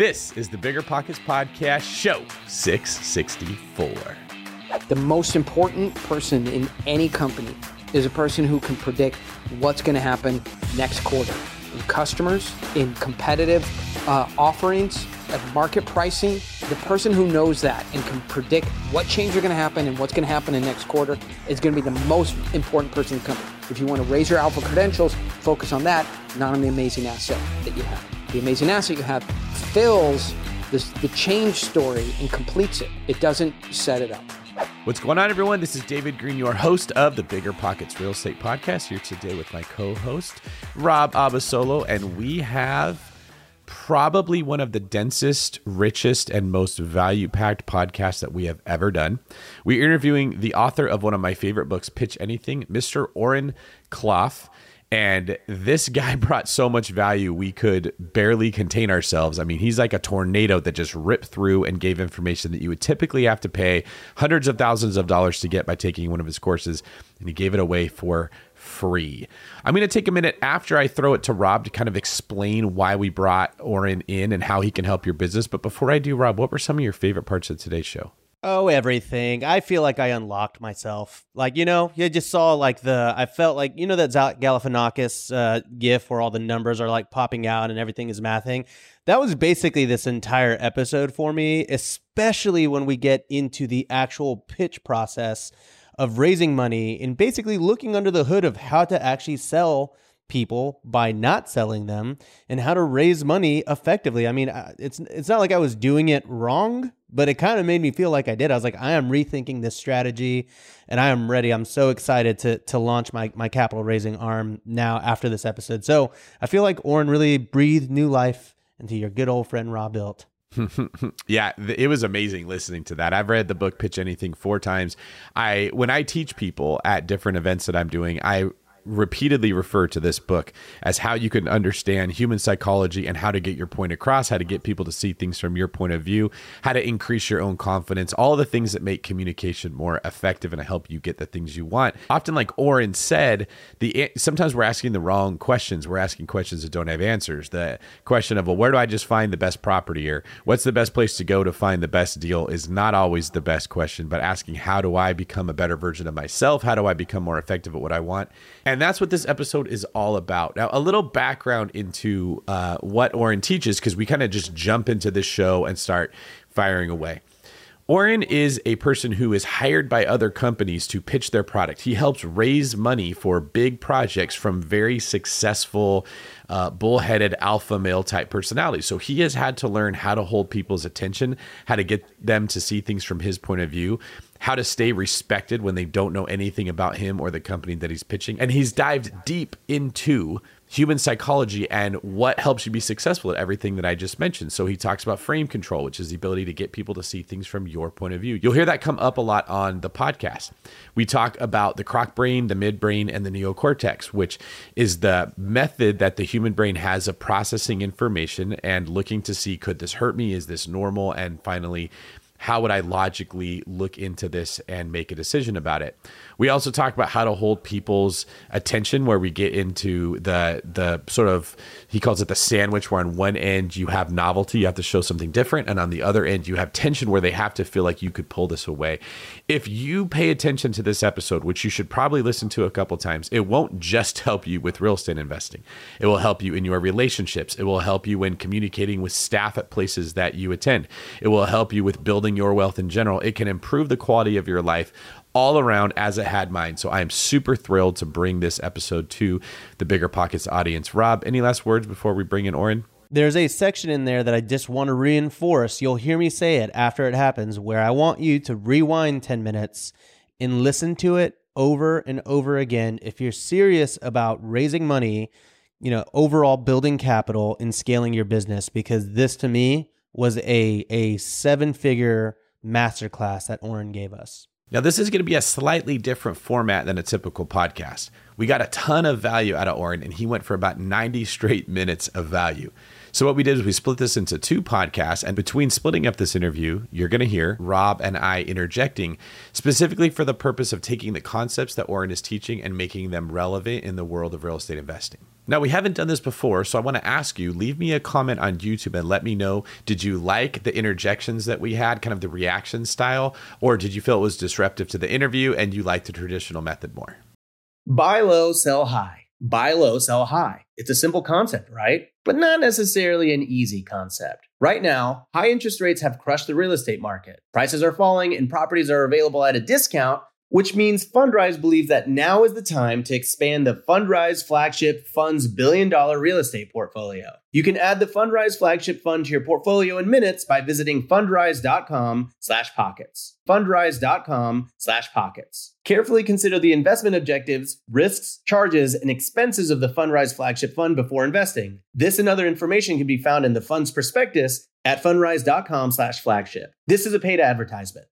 This is the Bigger Pockets Podcast, show 664. The most important person in any company is a person who can predict what's going to happen next quarter in customers, in competitive uh, offerings, at market pricing. The person who knows that and can predict what change are going to happen and what's going to happen in next quarter is going to be the most important person in the company. If you want to raise your alpha credentials, focus on that, not on the amazing asset that you have. The amazing asset you have fills this, the change story and completes it. It doesn't set it up. What's going on, everyone? This is David Greene, your host of the Bigger Pockets Real Estate Podcast, here today with my co host, Rob Abasolo. And we have probably one of the densest, richest, and most value packed podcasts that we have ever done. We're interviewing the author of one of my favorite books, Pitch Anything, Mr. Oren Klaff. And this guy brought so much value, we could barely contain ourselves. I mean, he's like a tornado that just ripped through and gave information that you would typically have to pay hundreds of thousands of dollars to get by taking one of his courses. And he gave it away for free. I'm going to take a minute after I throw it to Rob to kind of explain why we brought Oren in and how he can help your business. But before I do, Rob, what were some of your favorite parts of today's show? Oh, everything. I feel like I unlocked myself. Like, you know, you just saw like the, I felt like, you know, that Galifianakis uh, gif where all the numbers are like popping out and everything is mathing. That was basically this entire episode for me, especially when we get into the actual pitch process of raising money and basically looking under the hood of how to actually sell people by not selling them and how to raise money effectively. I mean, uh, it's it's not like I was doing it wrong, but it kind of made me feel like I did. I was like, I am rethinking this strategy and I am ready. I'm so excited to to launch my my capital raising arm now after this episode. So, I feel like Oren really breathed new life into your good old friend Robuilt. yeah, it was amazing listening to that. I've read the book Pitch Anything four times. I when I teach people at different events that I'm doing, I repeatedly refer to this book as how you can understand human psychology and how to get your point across, how to get people to see things from your point of view, how to increase your own confidence, all the things that make communication more effective and help you get the things you want. Often, like Oren said, the sometimes we're asking the wrong questions. We're asking questions that don't have answers. The question of, well, where do I just find the best property or what's the best place to go to find the best deal is not always the best question, but asking how do I become a better version of myself? How do I become more effective at what I want? And that's what this episode is all about. Now, a little background into uh, what Oren teaches, because we kind of just jump into this show and start firing away. Oren is a person who is hired by other companies to pitch their product. He helps raise money for big projects from very successful, uh, bullheaded alpha male type personalities. So he has had to learn how to hold people's attention, how to get them to see things from his point of view, how to stay respected when they don't know anything about him or the company that he's pitching. And he's dived deep into human psychology and what helps you be successful at everything that I just mentioned. So he talks about frame control, which is the ability to get people to see things from your point of view. You'll hear that come up a lot on the podcast. We talk about the croc brain, the midbrain, and the neocortex, which is the method that the human brain has of processing information and looking to see could this hurt me? Is this normal? And finally, how would I logically look into this and make a decision about it? We also talk about how to hold people's attention, where we get into the the sort of he calls it the sandwich, where on one end you have novelty, you have to show something different, and on the other end you have tension, where they have to feel like you could pull this away. If you pay attention to this episode, which you should probably listen to a couple times, it won't just help you with real estate investing. It will help you in your relationships. It will help you when communicating with staff at places that you attend. It will help you with building your wealth in general. It can improve the quality of your life all around as it had mine. So I am super thrilled to bring this episode to the Bigger Pockets audience. Rob, any last words before we bring in Oren? There's a section in there that I just want to reinforce. You'll hear me say it after it happens, where I want you to rewind 10 minutes and listen to it over and over again. If you're serious about raising money, you know, overall building capital and scaling your business, because this to me was a, a seven figure masterclass that Oren gave us. Now, this is going to be a slightly different format than a typical podcast. We got a ton of value out of Oren, and he went for about 90 straight minutes of value. So, what we did is we split this into two podcasts. And between splitting up this interview, you're going to hear Rob and I interjecting specifically for the purpose of taking the concepts that Oren is teaching and making them relevant in the world of real estate investing. Now, we haven't done this before, so I want to ask you leave me a comment on YouTube and let me know did you like the interjections that we had, kind of the reaction style, or did you feel it was disruptive to the interview and you liked the traditional method more? Buy low, sell high. Buy low, sell high. It's a simple concept, right? But not necessarily an easy concept. Right now, high interest rates have crushed the real estate market. Prices are falling and properties are available at a discount which means Fundrise believes that now is the time to expand the Fundrise Flagship Fund's billion dollar real estate portfolio. You can add the Fundrise Flagship Fund to your portfolio in minutes by visiting fundrise.com slash pockets. Fundrise.com slash pockets. Carefully consider the investment objectives, risks, charges, and expenses of the Fundrise Flagship Fund before investing. This and other information can be found in the fund's prospectus at fundrise.com slash flagship. This is a paid advertisement.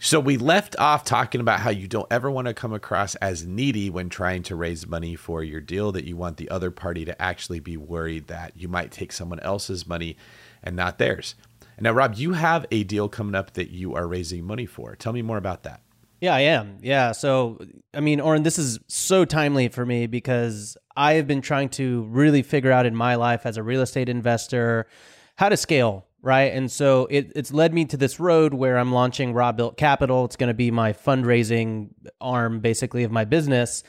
So we left off talking about how you don't ever want to come across as needy when trying to raise money for your deal, that you want the other party to actually be worried that you might take someone else's money and not theirs. And now, Rob, you have a deal coming up that you are raising money for. Tell me more about that. Yeah, I am. Yeah. So, I mean, Oren, this is so timely for me because I have been trying to really figure out in my life as a real estate investor how to scale right? And so it, it's led me to this road where I'm launching Robuilt Capital. It's going to be my fundraising arm, basically, of my business.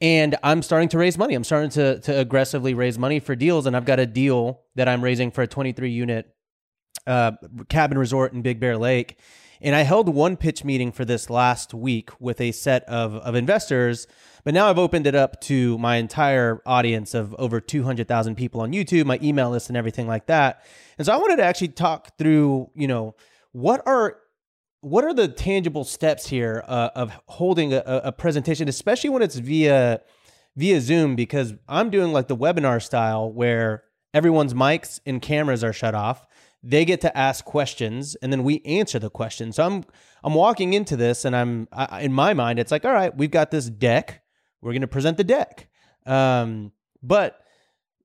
And I'm starting to raise money. I'm starting to, to aggressively raise money for deals. And I've got a deal that I'm raising for a 23 unit uh, cabin resort in Big Bear Lake. And I held one pitch meeting for this last week with a set of, of investors but now I've opened it up to my entire audience of over 200,000 people on YouTube, my email list, and everything like that. And so I wanted to actually talk through, you know, what are what are the tangible steps here uh, of holding a, a presentation, especially when it's via via Zoom, because I'm doing like the webinar style where everyone's mics and cameras are shut off. They get to ask questions, and then we answer the questions. So I'm I'm walking into this, and I'm I, in my mind, it's like, all right, we've got this deck we're going to present the deck. Um, but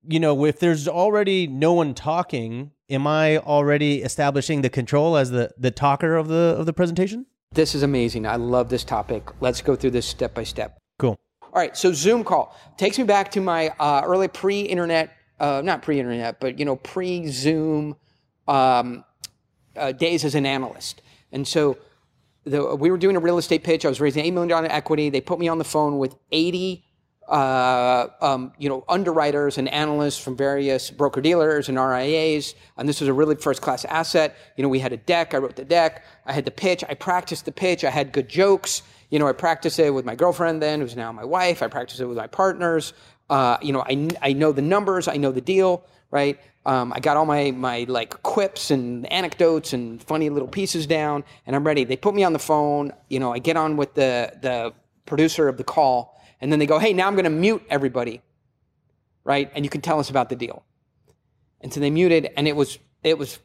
you know, if there's already no one talking, am I already establishing the control as the the talker of the of the presentation? This is amazing. I love this topic. Let's go through this step by step. Cool. All right. So Zoom call takes me back to my uh, early pre-internet, uh, not pre-internet, but you know, pre-Zoom um, uh, days as an analyst. And so the, we were doing a real estate pitch. I was raising $8 million equity. They put me on the phone with 80 uh, um, you know, underwriters and analysts from various broker dealers and RIAs. And this was a really first class asset. You know, we had a deck. I wrote the deck. I had the pitch. I practiced the pitch. I had good jokes. You know, I practiced it with my girlfriend then, who's now my wife. I practiced it with my partners. Uh, you know, I, I know the numbers. I know the deal, right? Um, I got all my my like quips and anecdotes and funny little pieces down, and I'm ready. They put me on the phone. You know, I get on with the the producer of the call, and then they go, "Hey, now I'm going to mute everybody, right? And you can tell us about the deal." And so they muted, and it was it was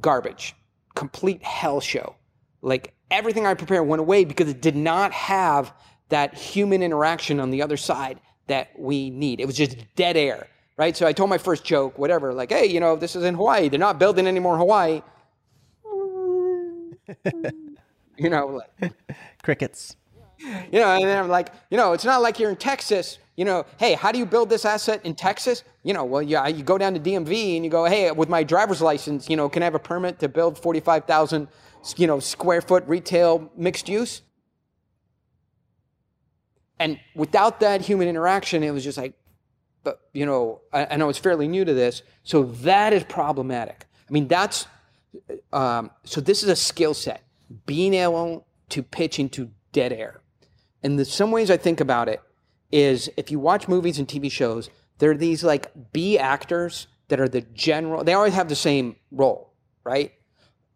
garbage, complete hell show. Like everything I prepared went away because it did not have that human interaction on the other side that we need. It was just dead air right? So I told my first joke, whatever, like, hey, you know, this is in Hawaii. They're not building anymore in Hawaii. you know, like, crickets. You know, and then I'm like, you know, it's not like you're in Texas. You know, hey, how do you build this asset in Texas? You know, well, yeah, you go down to DMV and you go, hey, with my driver's license, you know, can I have a permit to build 45,000, you know, square foot retail mixed use? And without that human interaction, it was just like, but you know, I, I know it's fairly new to this, so that is problematic. I mean, that's um, so. This is a skill set, being able to pitch into dead air. And the some ways I think about it is if you watch movies and TV shows, there are these like B actors that are the general. They always have the same role, right?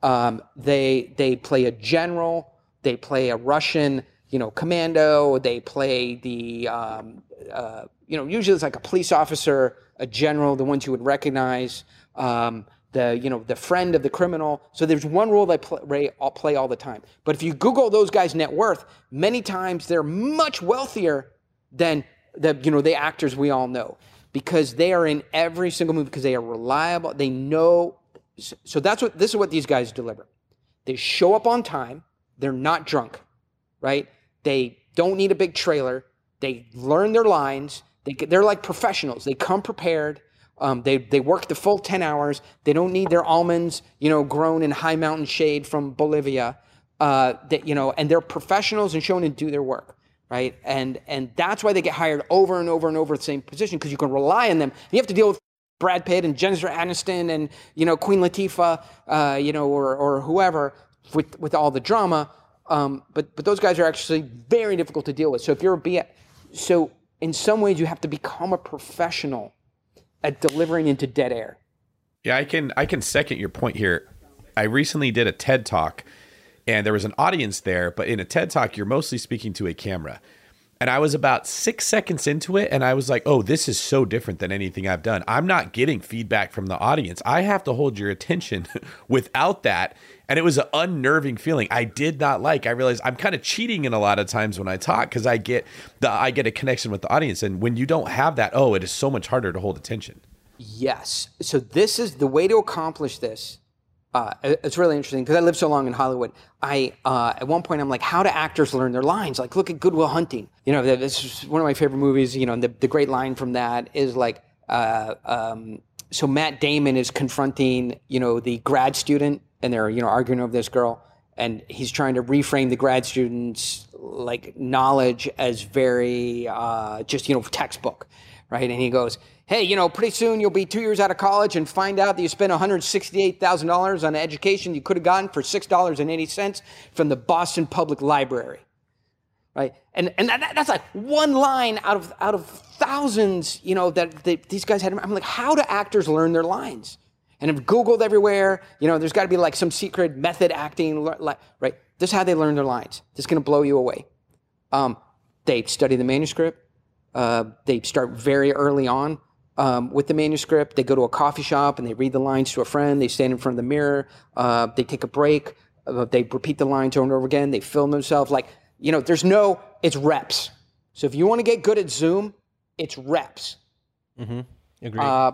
Um, they they play a general. They play a Russian, you know, commando. They play the um, uh, you know, usually it's like a police officer, a general, the ones you would recognize, um, the, you know, the friend of the criminal. So there's one role they play, play all the time. But if you Google those guys' net worth, many times they're much wealthier than the, you know, the actors we all know because they are in every single movie because they are reliable. They know. So that's what, this is what these guys deliver. They show up on time. They're not drunk, right? They don't need a big trailer. They learn their lines They, they're like professionals. They come prepared. Um, they they work the full ten hours. They don't need their almonds, you know, grown in high mountain shade from Bolivia. Uh, that you know, and they're professionals and shown to do their work, right? And and that's why they get hired over and over and over the same position because you can rely on them. You have to deal with Brad Pitt and Jennifer Aniston and you know Queen Latifah, uh, you know, or or whoever with with all the drama. Um, but but those guys are actually very difficult to deal with. So if you're a so in some ways you have to become a professional at delivering into dead air. Yeah, I can I can second your point here. I recently did a TED talk and there was an audience there, but in a TED talk you're mostly speaking to a camera. And I was about 6 seconds into it and I was like, "Oh, this is so different than anything I've done. I'm not getting feedback from the audience. I have to hold your attention without that." And it was an unnerving feeling. I did not like. I realized I'm kind of cheating in a lot of times when I talk cuz I get the I get a connection with the audience and when you don't have that, oh, it is so much harder to hold attention. Yes. So this is the way to accomplish this. Uh, it's really interesting because I lived so long in Hollywood. I uh, at one point I'm like, how do actors learn their lines? Like, look at Good Will Hunting. You know, this is one of my favorite movies. You know, the the great line from that is like, uh, um, so Matt Damon is confronting you know the grad student, and they're you know arguing over this girl, and he's trying to reframe the grad student's like knowledge as very uh, just you know textbook, right? And he goes, hey, you know, pretty soon you'll be two years out of college and find out that you spent $168,000 on education you could have gotten for $6.80 from the Boston Public Library. Right? And, and that, that's like one line out of, out of thousands, you know, that, that these guys had. I'm like, how do actors learn their lines? And I've Googled everywhere, you know, there's got to be like some secret method acting, right? This is how they learn their lines. This is going to blow you away. Um, they study the manuscript. Uh, they start very early on um, with the manuscript. They go to a coffee shop and they read the lines to a friend. They stand in front of the mirror. Uh, they take a break. Uh, they repeat the lines over and over again. They film themselves. Like, you know, there's no, it's reps. So if you want to get good at Zoom, it's reps. Mm-hmm. Agree. Uh,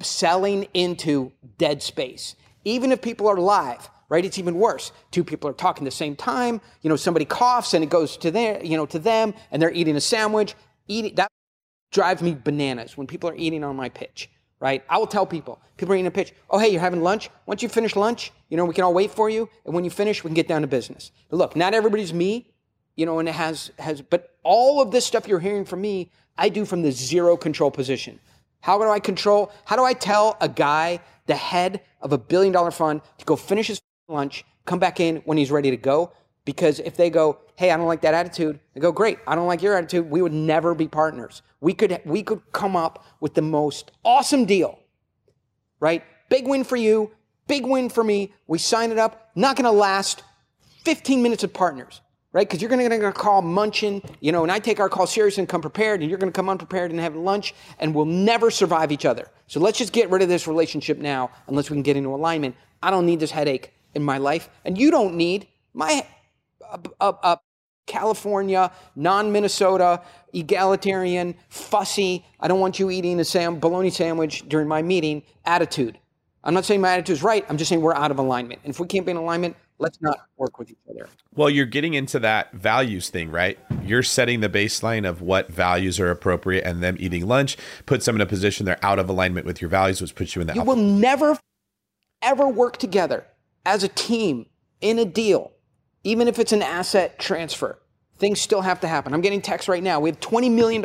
selling into dead space. Even if people are live, right? It's even worse. Two people are talking at the same time. You know, somebody coughs and it goes to their, you know, to them, and they're eating a sandwich. Eating that drives me bananas when people are eating on my pitch, right? I will tell people, people are eating a pitch, oh, hey, you're having lunch? Once you finish lunch, you know, we can all wait for you. And when you finish, we can get down to business. But look, not everybody's me, you know, and it has, has, but all of this stuff you're hearing from me, I do from the zero control position. How do I control? How do I tell a guy, the head of a billion dollar fund, to go finish his lunch, come back in when he's ready to go? Because if they go, hey, I don't like that attitude, they go, great, I don't like your attitude, we would never be partners. We could we could come up with the most awesome deal. Right? Big win for you, big win for me. We sign it up, not gonna last 15 minutes of partners, right? Because you're gonna, gonna call munching, you know, and I take our call serious and come prepared, and you're gonna come unprepared and have lunch, and we'll never survive each other. So let's just get rid of this relationship now, unless we can get into alignment. I don't need this headache in my life, and you don't need my a, California, non Minnesota, egalitarian, fussy, I don't want you eating a sam- bologna sandwich during my meeting attitude. I'm not saying my attitude is right. I'm just saying we're out of alignment. And if we can't be in alignment, let's not work with each other. Well, you're getting into that values thing, right? You're setting the baseline of what values are appropriate, and them eating lunch puts them in a position they're out of alignment with your values, which puts you in that. You will never, ever work together as a team in a deal even if it's an asset transfer, things still have to happen. I'm getting texts right now. We have $20 million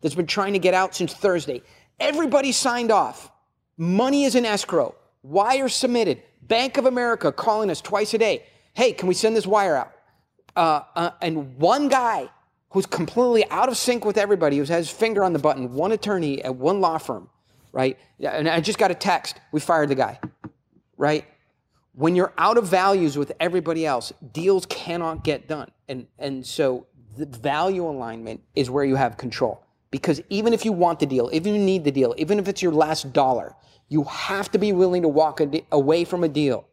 that's been trying to get out since Thursday. Everybody signed off. Money is in escrow. Wire submitted. Bank of America calling us twice a day. Hey, can we send this wire out? Uh, uh, and one guy who's completely out of sync with everybody, who has his finger on the button, one attorney at one law firm, right? And I just got a text. We fired the guy, right? When you're out of values with everybody else, deals cannot get done. And, and so the value alignment is where you have control. Because even if you want the deal, even if you need the deal, even if it's your last dollar, you have to be willing to walk away from a deal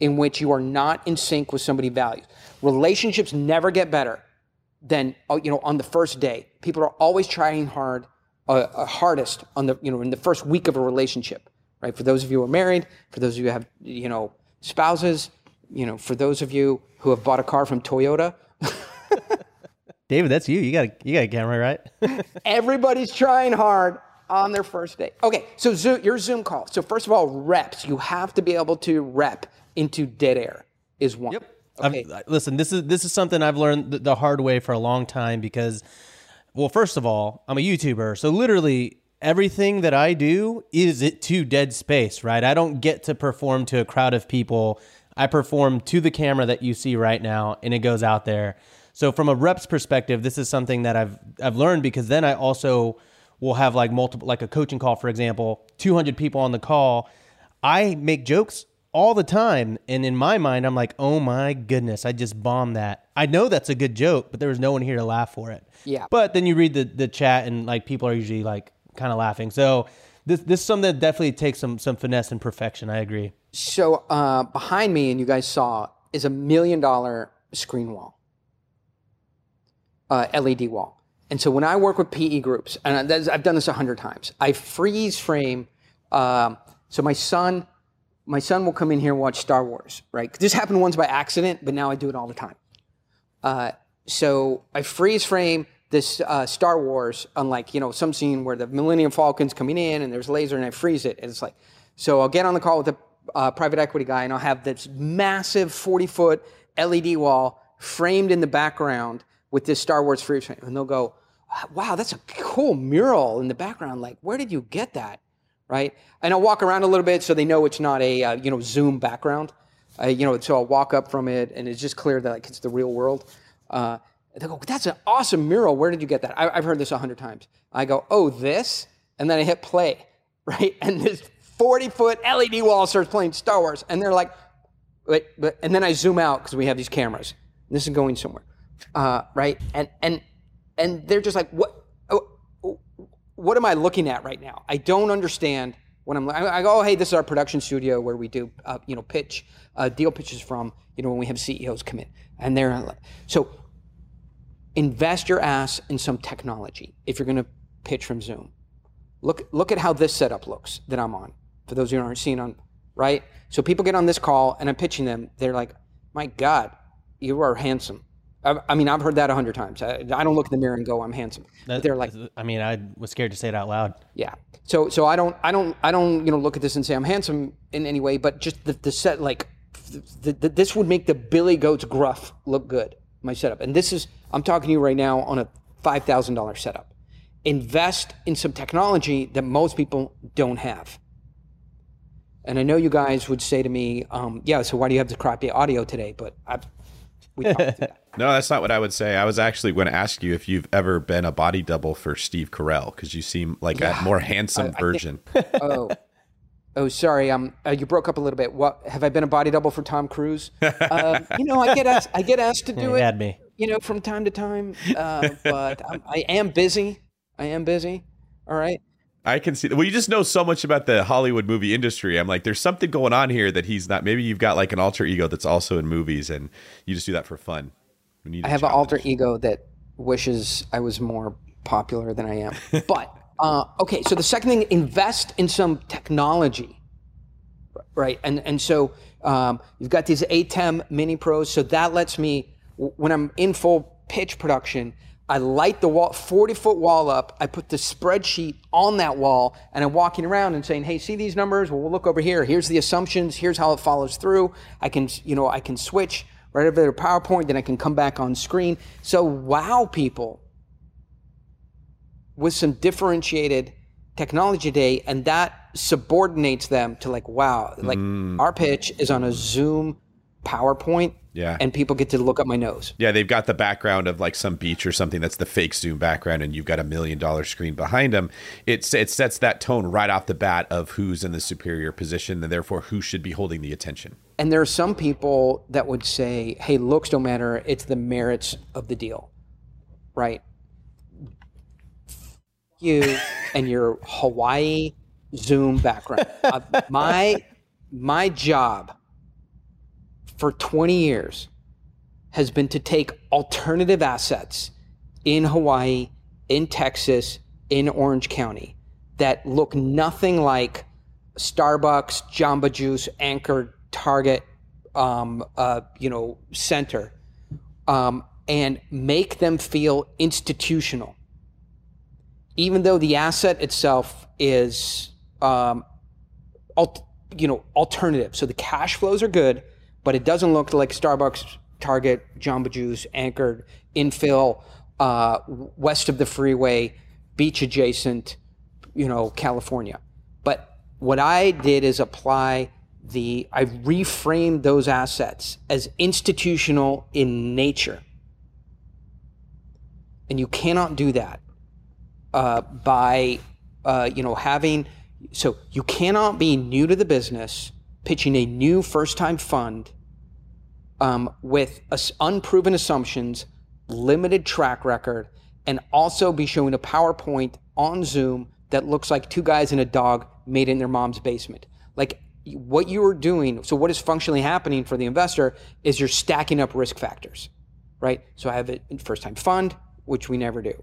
in which you are not in sync with somebody's values. Relationships never get better than uh, you know on the first day. People are always trying hard, uh, uh, hardest on the you know in the first week of a relationship right? For those of you who are married, for those of you who have, you know, spouses, you know, for those of you who have bought a car from Toyota, David, that's you. You got a, you got a camera, right? Everybody's trying hard on their first day. Okay, so Zoom, your Zoom call. So first of all, reps. You have to be able to rep into dead air. Is one. Yep. Okay. I've, listen, this is this is something I've learned the, the hard way for a long time because, well, first of all, I'm a YouTuber, so literally everything that I do is it to dead space, right? I don't get to perform to a crowd of people. I perform to the camera that you see right now, and it goes out there. So from a reps perspective, this is something that I've I've learned because then I also will have like multiple like a coaching call, for example, 200 people on the call. I make jokes all the time. And in my mind, I'm like, oh my goodness, I just bombed that. I know that's a good joke, but there was no one here to laugh for it. Yeah. But then you read the, the chat and like people are usually like kind of laughing. So this this is something that definitely takes some some finesse and perfection. I agree. So uh, behind me, and you guys saw, is a million dollar screen wall, uh, LED wall. And so when I work with PE groups, and I've done this a hundred times, I freeze frame. Um, so my son my son will come in here and watch Star Wars, right? This happened once by accident, but now I do it all the time. Uh, so I freeze frame this uh, Star Wars, unlike you know some scene where the Millennium Falcon's coming in and there's laser, and I freeze it, and it's like, so I'll get on the call with the uh, private equity guy, and I'll have this massive 40 foot LED wall framed in the background with this Star Wars freeze frame, and they'll go, "Wow, that's a cool mural in the background. Like, where did you get that?" right? And I'll walk around a little bit so they know it's not a uh, you know Zoom background. Uh, you know, so I'll walk up from it, and it's just clear that like it's the real world. They go, "That's an awesome mural. Where did you get that?" I, have heard this a hundred times. I go, "Oh, this," and then I hit play, right? And this forty foot LED wall starts playing Star Wars, and they're like, "Wait," but and then I zoom out because we have these cameras. This is going somewhere, uh, right? And and and they're just like, "What?" what am I looking at right now? I don't understand when I'm. I go, oh, hey, this is our production studio where we do, uh, you know, pitch uh, deal pitches from. You know, when we have CEOs come in, and they're so invest your ass in some technology if you're going to pitch from Zoom. Look, look at how this setup looks that I'm on. For those who aren't seeing on, right? So people get on this call and I'm pitching them. They're like, my God, you are handsome. I, mean, I've heard that a hundred times. I, I, don't look in the mirror and go, "I'm handsome." That, they're like, I mean, I was scared to say it out loud. Yeah. So, so I don't, I don't, I don't, you know, look at this and say I'm handsome in any way, but just the, the set, like, the, the, this would make the Billy Goats gruff look good. My setup, and this is, I'm talking to you right now on a five thousand dollar setup. Invest in some technology that most people don't have. And I know you guys would say to me, um, "Yeah, so why do you have the crappy audio today?" But I've we talked that. No, that's not what I would say. I was actually going to ask you if you've ever been a body double for Steve Carell because you seem like yeah. a more handsome I, I version. Think, oh, oh, sorry. Um, uh, you broke up a little bit. What have I been a body double for Tom Cruise? Uh, you know, I get asked. I get asked to do yeah, it. Had me. You know, from time to time. Uh, but I'm, I am busy. I am busy. All right. I can see. Well, you just know so much about the Hollywood movie industry. I'm like, there's something going on here that he's not. Maybe you've got like an alter ego that's also in movies, and you just do that for fun. I have an alter ego that wishes I was more popular than I am. but uh, okay, so the second thing, invest in some technology, right? And and so um, you've got these ATEM Mini Pros, so that lets me when I'm in full pitch production. I light the wall, 40 foot wall up. I put the spreadsheet on that wall and I'm walking around and saying, Hey, see these numbers? Well, we'll look over here. Here's the assumptions. Here's how it follows through. I can, you know, I can switch right over there PowerPoint. Then I can come back on screen. So wow people with some differentiated technology today. And that subordinates them to like, wow, like mm. our pitch is on a Zoom PowerPoint yeah. And people get to look up my nose. Yeah, they've got the background of like some beach or something that's the fake Zoom background, and you've got a million dollar screen behind them. It's it sets that tone right off the bat of who's in the superior position, and therefore who should be holding the attention. And there are some people that would say, "Hey, looks don't matter. It's the merits of the deal." Right? You and your Hawaii Zoom background. Uh, my my job for 20 years has been to take alternative assets in Hawaii, in Texas, in Orange County that look nothing like Starbucks, Jamba Juice, Anchor, Target, um, uh, you know, Center, um, and make them feel institutional, even though the asset itself is, um, alt, you know, alternative. So the cash flows are good, but it doesn't look like Starbucks, Target, Jamba Juice, anchored infill, uh, west of the freeway, beach adjacent, you know, California. But what I did is apply the I reframed those assets as institutional in nature. And you cannot do that uh, by uh, you know having so you cannot be new to the business pitching a new first time fund um, with unproven assumptions limited track record and also be showing a powerpoint on zoom that looks like two guys and a dog made in their mom's basement like what you are doing, so what is functionally happening for the investor is you're stacking up risk factors, right? So I have a first time fund, which we never do.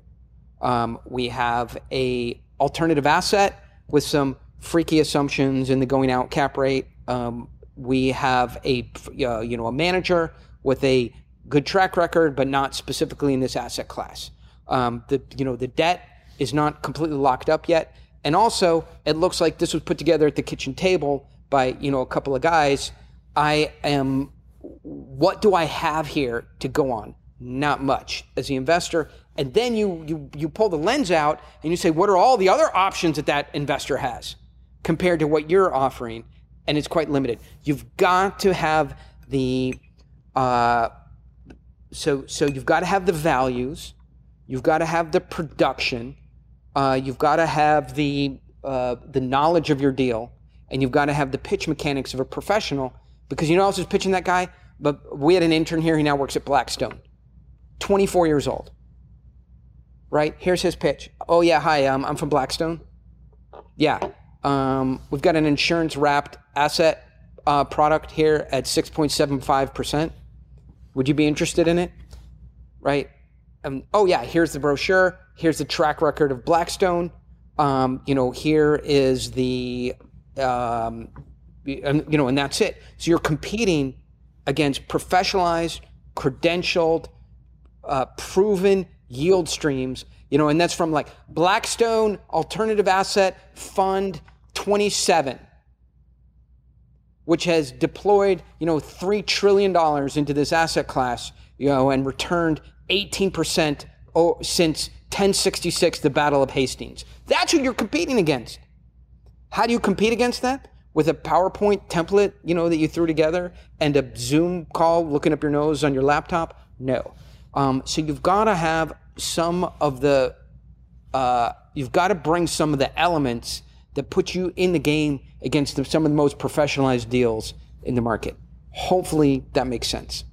Um, we have a alternative asset with some freaky assumptions in the going out cap rate. Um, we have a uh, you know a manager with a good track record, but not specifically in this asset class. Um, the you know the debt is not completely locked up yet, and also it looks like this was put together at the kitchen table by you know a couple of guys i am what do i have here to go on not much as the investor and then you you you pull the lens out and you say what are all the other options that that investor has compared to what you're offering and it's quite limited you've got to have the uh, so so you've got to have the values you've got to have the production uh, you've got to have the uh, the knowledge of your deal and you've got to have the pitch mechanics of a professional because you know I was just pitching that guy? But we had an intern here, he now works at Blackstone. 24 years old. Right? Here's his pitch. Oh, yeah, hi, um, I'm from Blackstone. Yeah. Um, we've got an insurance wrapped asset uh, product here at 6.75%. Would you be interested in it? Right? Um, oh, yeah, here's the brochure. Here's the track record of Blackstone. Um, you know, here is the um, you know, and that's it. So you're competing against professionalized, credentialed, uh, proven yield streams. You know, and that's from like Blackstone Alternative Asset Fund 27, which has deployed you know three trillion dollars into this asset class. You know, and returned 18 percent since 1066, the Battle of Hastings. That's who you're competing against. How do you compete against that? With a PowerPoint template, you know, that you threw together and a Zoom call looking up your nose on your laptop? No. Um, so you've got to have some of the, uh, you've got to bring some of the elements that put you in the game against the, some of the most professionalized deals in the market. Hopefully that makes sense.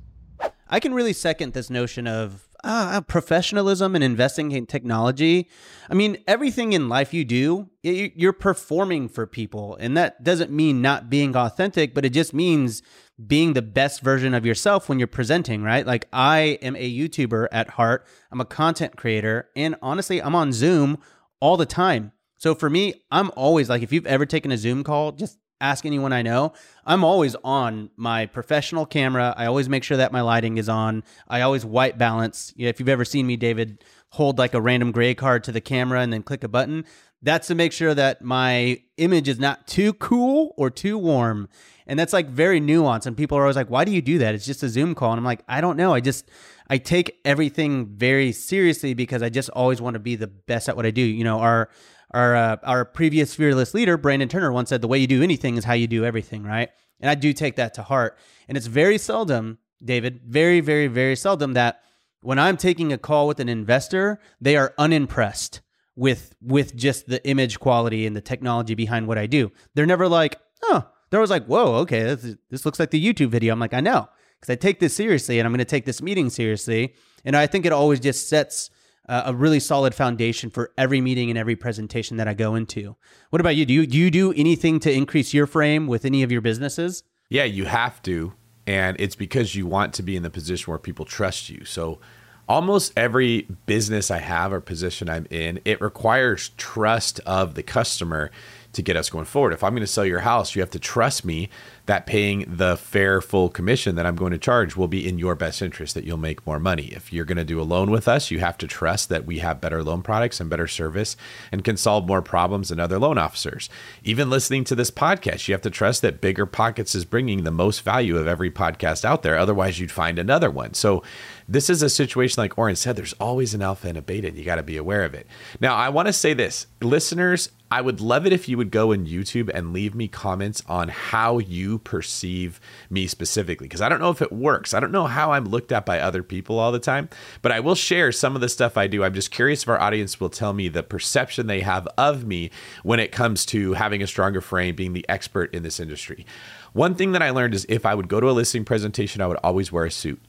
I can really second this notion of uh, professionalism and investing in technology. I mean, everything in life you do, you're performing for people. And that doesn't mean not being authentic, but it just means being the best version of yourself when you're presenting, right? Like, I am a YouTuber at heart, I'm a content creator. And honestly, I'm on Zoom all the time. So for me, I'm always like, if you've ever taken a Zoom call, just ask anyone I know. I'm always on my professional camera. I always make sure that my lighting is on. I always white balance. if you've ever seen me, David, hold like a random gray card to the camera and then click a button, that's to make sure that my image is not too cool or too warm. And that's like very nuanced. And people are always like, why do you do that? It's just a Zoom call. And I'm like, I don't know. I just, I take everything very seriously because I just always want to be the best at what I do. You know, our, our uh, our previous fearless leader Brandon Turner once said the way you do anything is how you do everything, right? And I do take that to heart. And it's very seldom, David, very very very seldom that when I'm taking a call with an investor, they are unimpressed with with just the image quality and the technology behind what I do. They're never like, "Oh, they're always like, "Whoa, okay, this, this looks like the YouTube video." I'm like, "I know." Cuz I take this seriously and I'm going to take this meeting seriously. And I think it always just sets a really solid foundation for every meeting and every presentation that I go into. What about you? Do you do you do anything to increase your frame with any of your businesses? Yeah, you have to, and it's because you want to be in the position where people trust you. So almost every business I have or position I'm in, it requires trust of the customer to get us going forward. If I'm going to sell your house, you have to trust me that paying the fair full commission that I'm going to charge will be in your best interest, that you'll make more money. If you're going to do a loan with us, you have to trust that we have better loan products and better service and can solve more problems than other loan officers. Even listening to this podcast, you have to trust that Bigger Pockets is bringing the most value of every podcast out there. Otherwise, you'd find another one. So, this is a situation like Oren said, there's always an alpha and a beta, and you got to be aware of it. Now, I want to say this listeners, I would love it if you would go in YouTube and leave me comments on how you perceive me specifically, because I don't know if it works. I don't know how I'm looked at by other people all the time, but I will share some of the stuff I do. I'm just curious if our audience will tell me the perception they have of me when it comes to having a stronger frame, being the expert in this industry. One thing that I learned is if I would go to a listing presentation, I would always wear a suit.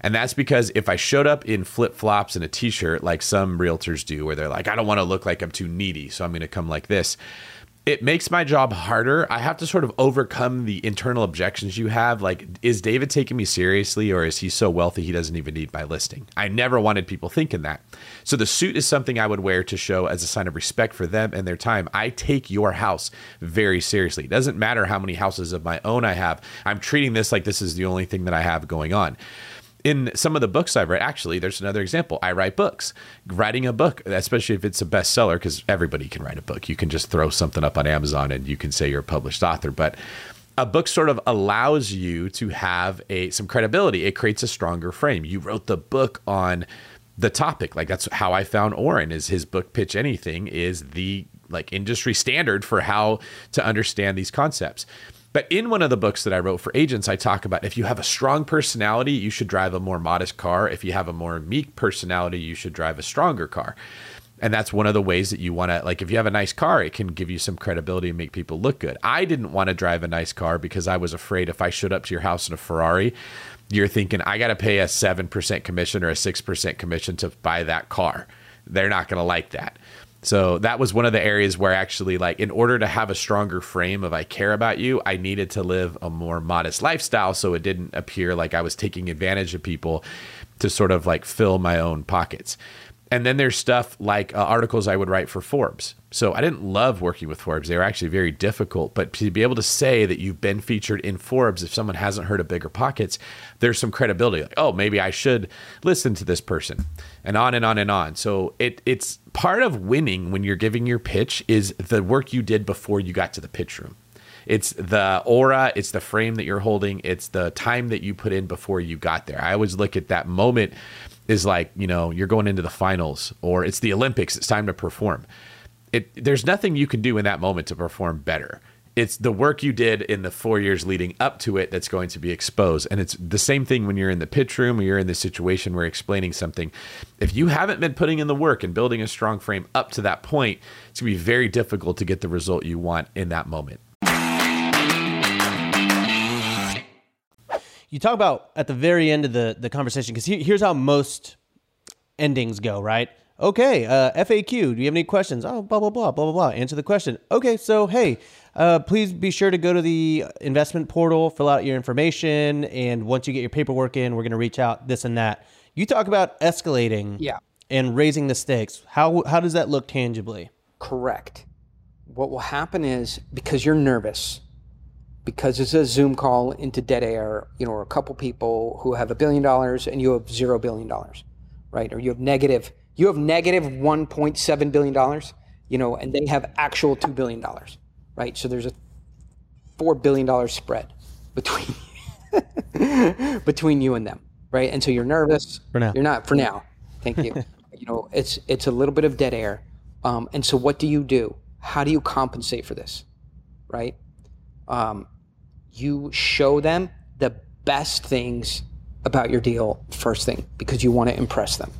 And that's because if I showed up in flip flops and a t shirt, like some realtors do, where they're like, I don't want to look like I'm too needy, so I'm going to come like this, it makes my job harder. I have to sort of overcome the internal objections you have. Like, is David taking me seriously, or is he so wealthy he doesn't even need my listing? I never wanted people thinking that. So, the suit is something I would wear to show as a sign of respect for them and their time. I take your house very seriously. It doesn't matter how many houses of my own I have, I'm treating this like this is the only thing that I have going on in some of the books I've read, actually, there's another example. I write books. Writing a book, especially if it's a bestseller, because everybody can write a book. You can just throw something up on Amazon and you can say you're a published author. But a book sort of allows you to have a some credibility. It creates a stronger frame. You wrote the book on the topic. Like that's how I found Oren is his book Pitch Anything is the like industry standard for how to understand these concepts. But in one of the books that I wrote for agents, I talk about if you have a strong personality, you should drive a more modest car. If you have a more meek personality, you should drive a stronger car. And that's one of the ways that you want to, like, if you have a nice car, it can give you some credibility and make people look good. I didn't want to drive a nice car because I was afraid if I showed up to your house in a Ferrari, you're thinking, I got to pay a 7% commission or a 6% commission to buy that car. They're not going to like that. So that was one of the areas where actually, like, in order to have a stronger frame of I care about you, I needed to live a more modest lifestyle so it didn't appear like I was taking advantage of people to sort of like fill my own pockets. And then there's stuff like uh, articles I would write for Forbes. So I didn't love working with Forbes. They were actually very difficult. But to be able to say that you've been featured in Forbes, if someone hasn't heard of Bigger Pockets, there's some credibility. Like, oh, maybe I should listen to this person, and on and on and on. So it it's part of winning when you're giving your pitch is the work you did before you got to the pitch room. It's the aura, it's the frame that you're holding, it's the time that you put in before you got there. I always look at that moment is like, you know, you're going into the finals or it's the Olympics, it's time to perform. It there's nothing you can do in that moment to perform better. It's the work you did in the four years leading up to it that's going to be exposed. And it's the same thing when you're in the pitch room or you're in the situation where you're explaining something. If you haven't been putting in the work and building a strong frame up to that point, it's going to be very difficult to get the result you want in that moment. You talk about at the very end of the, the conversation because he, here's how most endings go right? Okay uh, faq do you have any questions? Oh blah blah blah blah blah blah. Answer the question. Okay so hey uh, please be sure to go to the investment portal fill out your information and once you get your paperwork in we're going to reach out this and that. You talk about escalating Yeah. and raising the stakes. How how does that look tangibly? Correct. What will happen is because you're nervous, because it's a Zoom call into dead air, you know, or a couple people who have a billion dollars and you have zero billion dollars, right? Or you have negative, you have negative 1.7 billion dollars, you know, and they have actual two billion dollars, right? So there's a four billion dollar spread between between you and them, right? And so you're nervous. For now. You're not for now. Thank you. you know, it's it's a little bit of dead air. Um, and so what do you do? How do you compensate for this? Right? Um, you show them the best things about your deal first thing because you want to impress them.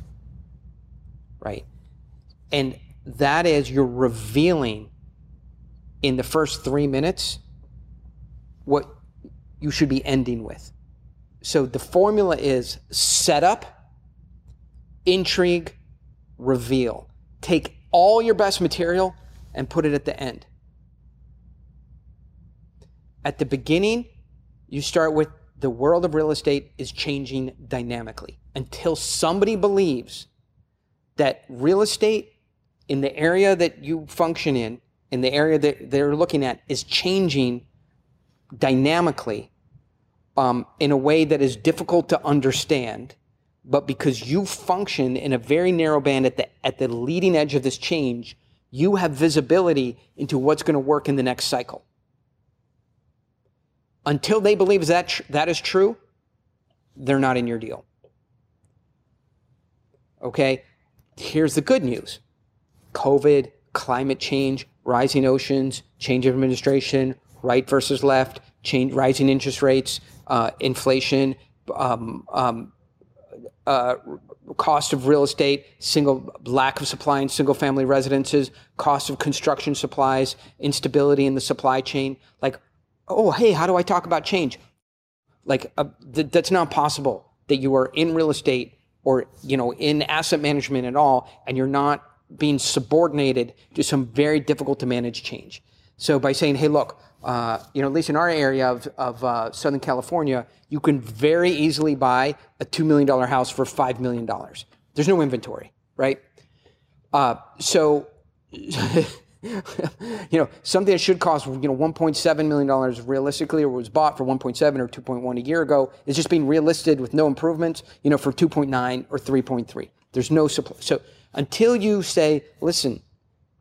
Right? And that is you're revealing in the first three minutes what you should be ending with. So the formula is setup, intrigue, reveal. Take all your best material and put it at the end. At the beginning, you start with the world of real estate is changing dynamically until somebody believes that real estate in the area that you function in in the area that they're looking at is changing dynamically um, in a way that is difficult to understand, but because you function in a very narrow band at the at the leading edge of this change, you have visibility into what's going to work in the next cycle. Until they believe that tr- that is true, they're not in your deal. Okay, here's the good news: COVID, climate change, rising oceans, change of administration, right versus left, change, rising interest rates, uh, inflation, um, um, uh, cost of real estate, single lack of supply in single family residences, cost of construction supplies, instability in the supply chain. Like, oh, hey, how do I talk about change? Like, uh, th- that's not possible that you are in real estate or you know in asset management at all, and you're not being subordinated to some very difficult to manage change. So by saying, hey, look, uh, you know, at least in our area of, of uh, Southern California, you can very easily buy a $2 million house for $5 million. There's no inventory, right? Uh, so, you know, something that should cost, you know, $1.7 million realistically or was bought for 1.7 or 2.1 a year ago is just being relisted with no improvements, you know, for 2.9 or 3.3. There's no supply. So until you say, listen,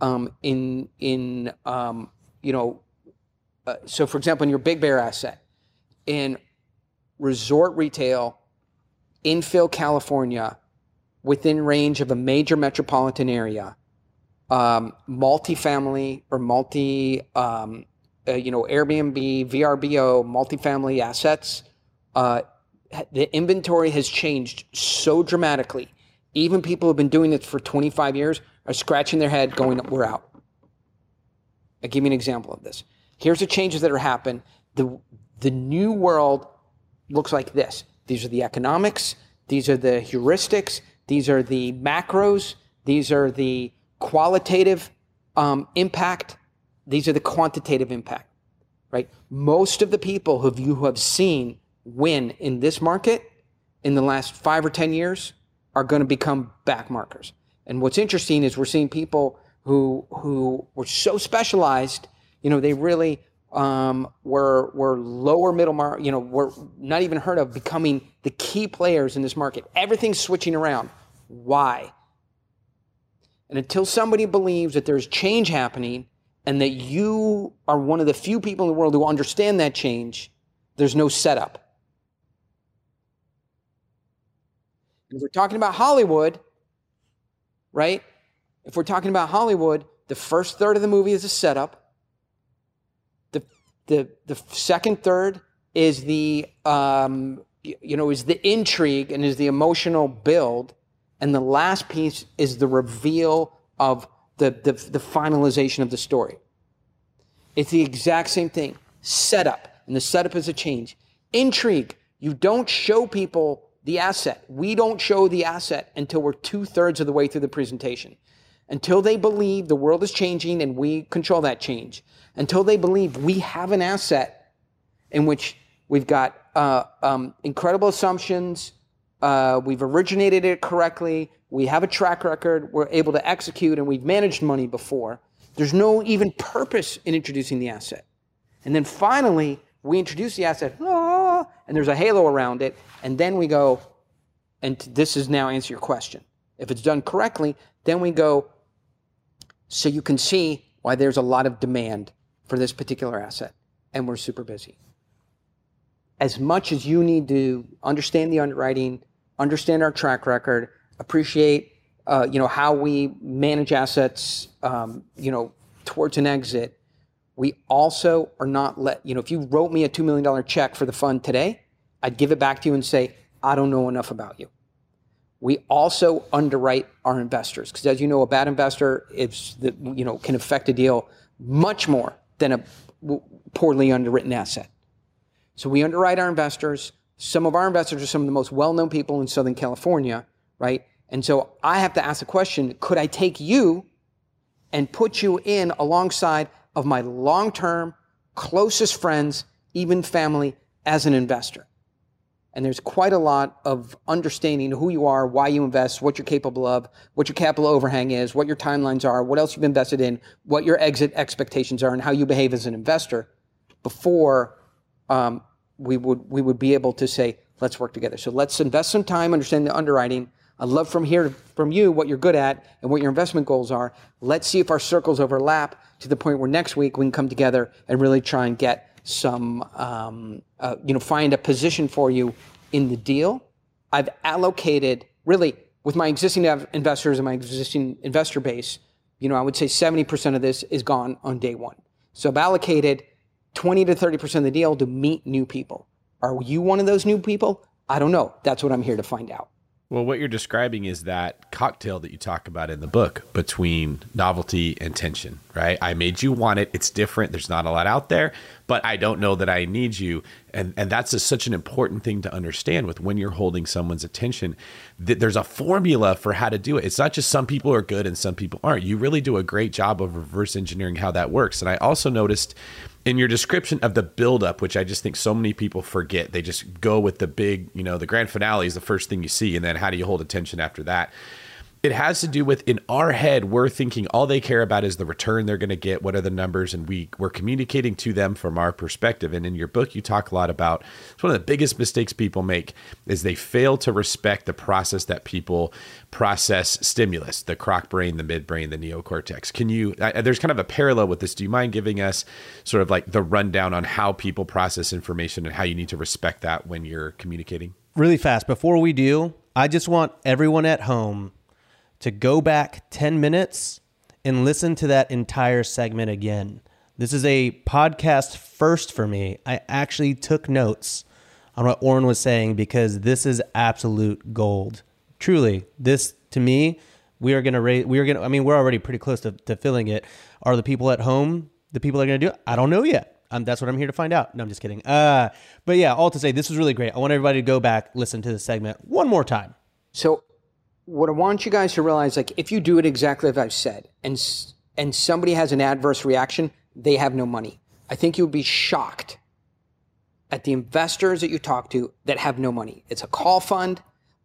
um, in, in um, you know, uh, so for example, in your Big Bear asset, in resort retail, infill California, within range of a major metropolitan area, um, multifamily or multi, um, uh, you know, Airbnb, VRBO, multifamily assets, uh, the inventory has changed so dramatically. Even people who've been doing this for 25 years are scratching their head going, we're out. I'll give you an example of this. Here's the changes that are happening. The, the new world looks like this. These are the economics. These are the heuristics. These are the macros. These are the qualitative um, impact. These are the quantitative impact, right? Most of the people who you have seen win in this market in the last five or 10 years are going to become back markers. And what's interesting is we're seeing people who, who were so specialized you know, they really um, were were lower middle market. You know, were not even heard of becoming the key players in this market. Everything's switching around. Why? And until somebody believes that there's change happening and that you are one of the few people in the world who understand that change, there's no setup. If we're talking about Hollywood, right? If we're talking about Hollywood, the first third of the movie is a setup the the second third is the um, you know is the intrigue and is the emotional build, and the last piece is the reveal of the the, the finalization of the story. It's the exact same thing. Setup, and the setup is a change. Intrigue. You don't show people the asset. We don't show the asset until we're two thirds of the way through the presentation. Until they believe the world is changing and we control that change until they believe we have an asset in which we've got uh, um, incredible assumptions, uh, we've originated it correctly, we have a track record, we're able to execute, and we've managed money before. There's no even purpose in introducing the asset. And then finally, we introduce the asset, ah, and there's a halo around it, and then we go, and this is now answer your question. If it's done correctly, then we go, so you can see why there's a lot of demand for this particular asset, and we're super busy. As much as you need to understand the underwriting, understand our track record, appreciate uh, you know how we manage assets, um, you know towards an exit, we also are not let you know if you wrote me a two million dollar check for the fund today, I'd give it back to you and say I don't know enough about you. We also underwrite our investors because, as you know, a bad investor is the, you know can affect a deal much more than a poorly underwritten asset. So we underwrite our investors. Some of our investors are some of the most well-known people in Southern California, right? And so I have to ask the question, could I take you and put you in alongside of my long-term closest friends, even family as an investor? And there's quite a lot of understanding who you are, why you invest, what you're capable of, what your capital overhang is, what your timelines are, what else you've invested in, what your exit expectations are, and how you behave as an investor before um, we would we would be able to say, let's work together. So let's invest some time, understand the underwriting. I'd love from here from you what you're good at and what your investment goals are. Let's see if our circles overlap to the point where next week we can come together and really try and get some, um, uh, you know, find a position for you in the deal. I've allocated really with my existing investors and my existing investor base, you know, I would say 70% of this is gone on day one. So I've allocated 20 to 30% of the deal to meet new people. Are you one of those new people? I don't know. That's what I'm here to find out. Well, what you're describing is that cocktail that you talk about in the book between novelty and tension, right? I made you want it. It's different. There's not a lot out there, but I don't know that I need you. And and that's a, such an important thing to understand with when you're holding someone's attention. That there's a formula for how to do it. It's not just some people are good and some people aren't. You really do a great job of reverse engineering how that works. And I also noticed in your description of the buildup, which I just think so many people forget, they just go with the big, you know, the grand finale is the first thing you see, and then how do you hold attention after that? It has to do with in our head we're thinking all they care about is the return they're going to get what are the numbers and we we're communicating to them from our perspective. And in your book you talk a lot about it's one of the biggest mistakes people make is they fail to respect the process that people process stimulus the croc brain the midbrain the neocortex. Can you uh, there's kind of a parallel with this. Do you mind giving us sort of like the rundown on how people process information and how you need to respect that when you're communicating? Really fast. Before we do i just want everyone at home to go back 10 minutes and listen to that entire segment again. This is a podcast first for me. I actually took notes on what Oren was saying because this is absolute gold. Truly, this to me, we are going to raise, we are to, I mean, we're already pretty close to, to filling it. Are the people at home the people that are going to do it? I don't know yet. Um, that's what I'm here to find out. No, I'm just kidding. Uh, but yeah, all to say, this was really great. I want everybody to go back, listen to the segment one more time. So what I want you guys to realize, like, if you do it exactly as I've said, and and somebody has an adverse reaction, they have no money. I think you'll be shocked at the investors that you talk to that have no money. It's a call fund.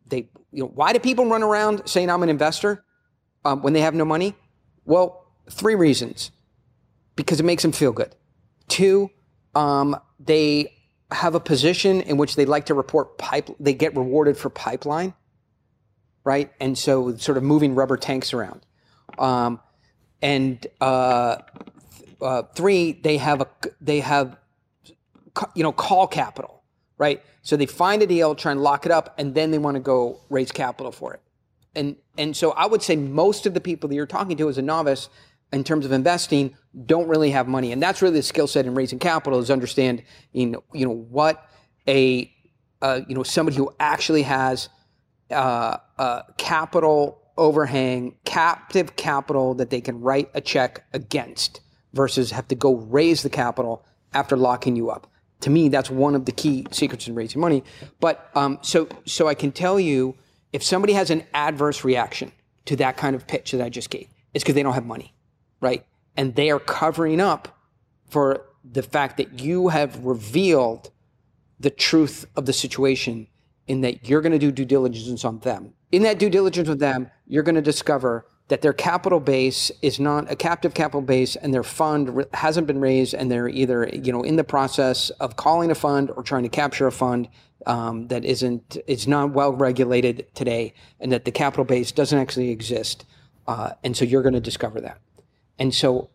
They, you know, why do people run around saying I'm an investor um, when they have no money? Well, three reasons. Because it makes them feel good. Two, um, they have a position in which they like to report pipe. They get rewarded for pipeline right? And so sort of moving rubber tanks around. Um, and uh, uh, three, they have a they have you know call capital, right? So they find a deal, try and lock it up, and then they want to go raise capital for it. And and so I would say most of the people that you're talking to as a novice in terms of investing don't really have money, and that's really the skill set in raising capital is understand you know you know what a uh, you know somebody who actually has uh, uh, capital overhang, captive capital that they can write a check against versus have to go raise the capital after locking you up. To me, that's one of the key secrets in raising money. But um, so, so I can tell you, if somebody has an adverse reaction to that kind of pitch that I just gave, it's because they don't have money, right? And they are covering up for the fact that you have revealed the truth of the situation in that you're going to do due diligence on them. In that due diligence with them, you're going to discover that their capital base is not a captive capital base and their fund hasn't been raised and they're either you know in the process of calling a fund or trying to capture a fund um, that isn't is not well regulated today and that the capital base doesn't actually exist uh, and so you're going to discover that. And so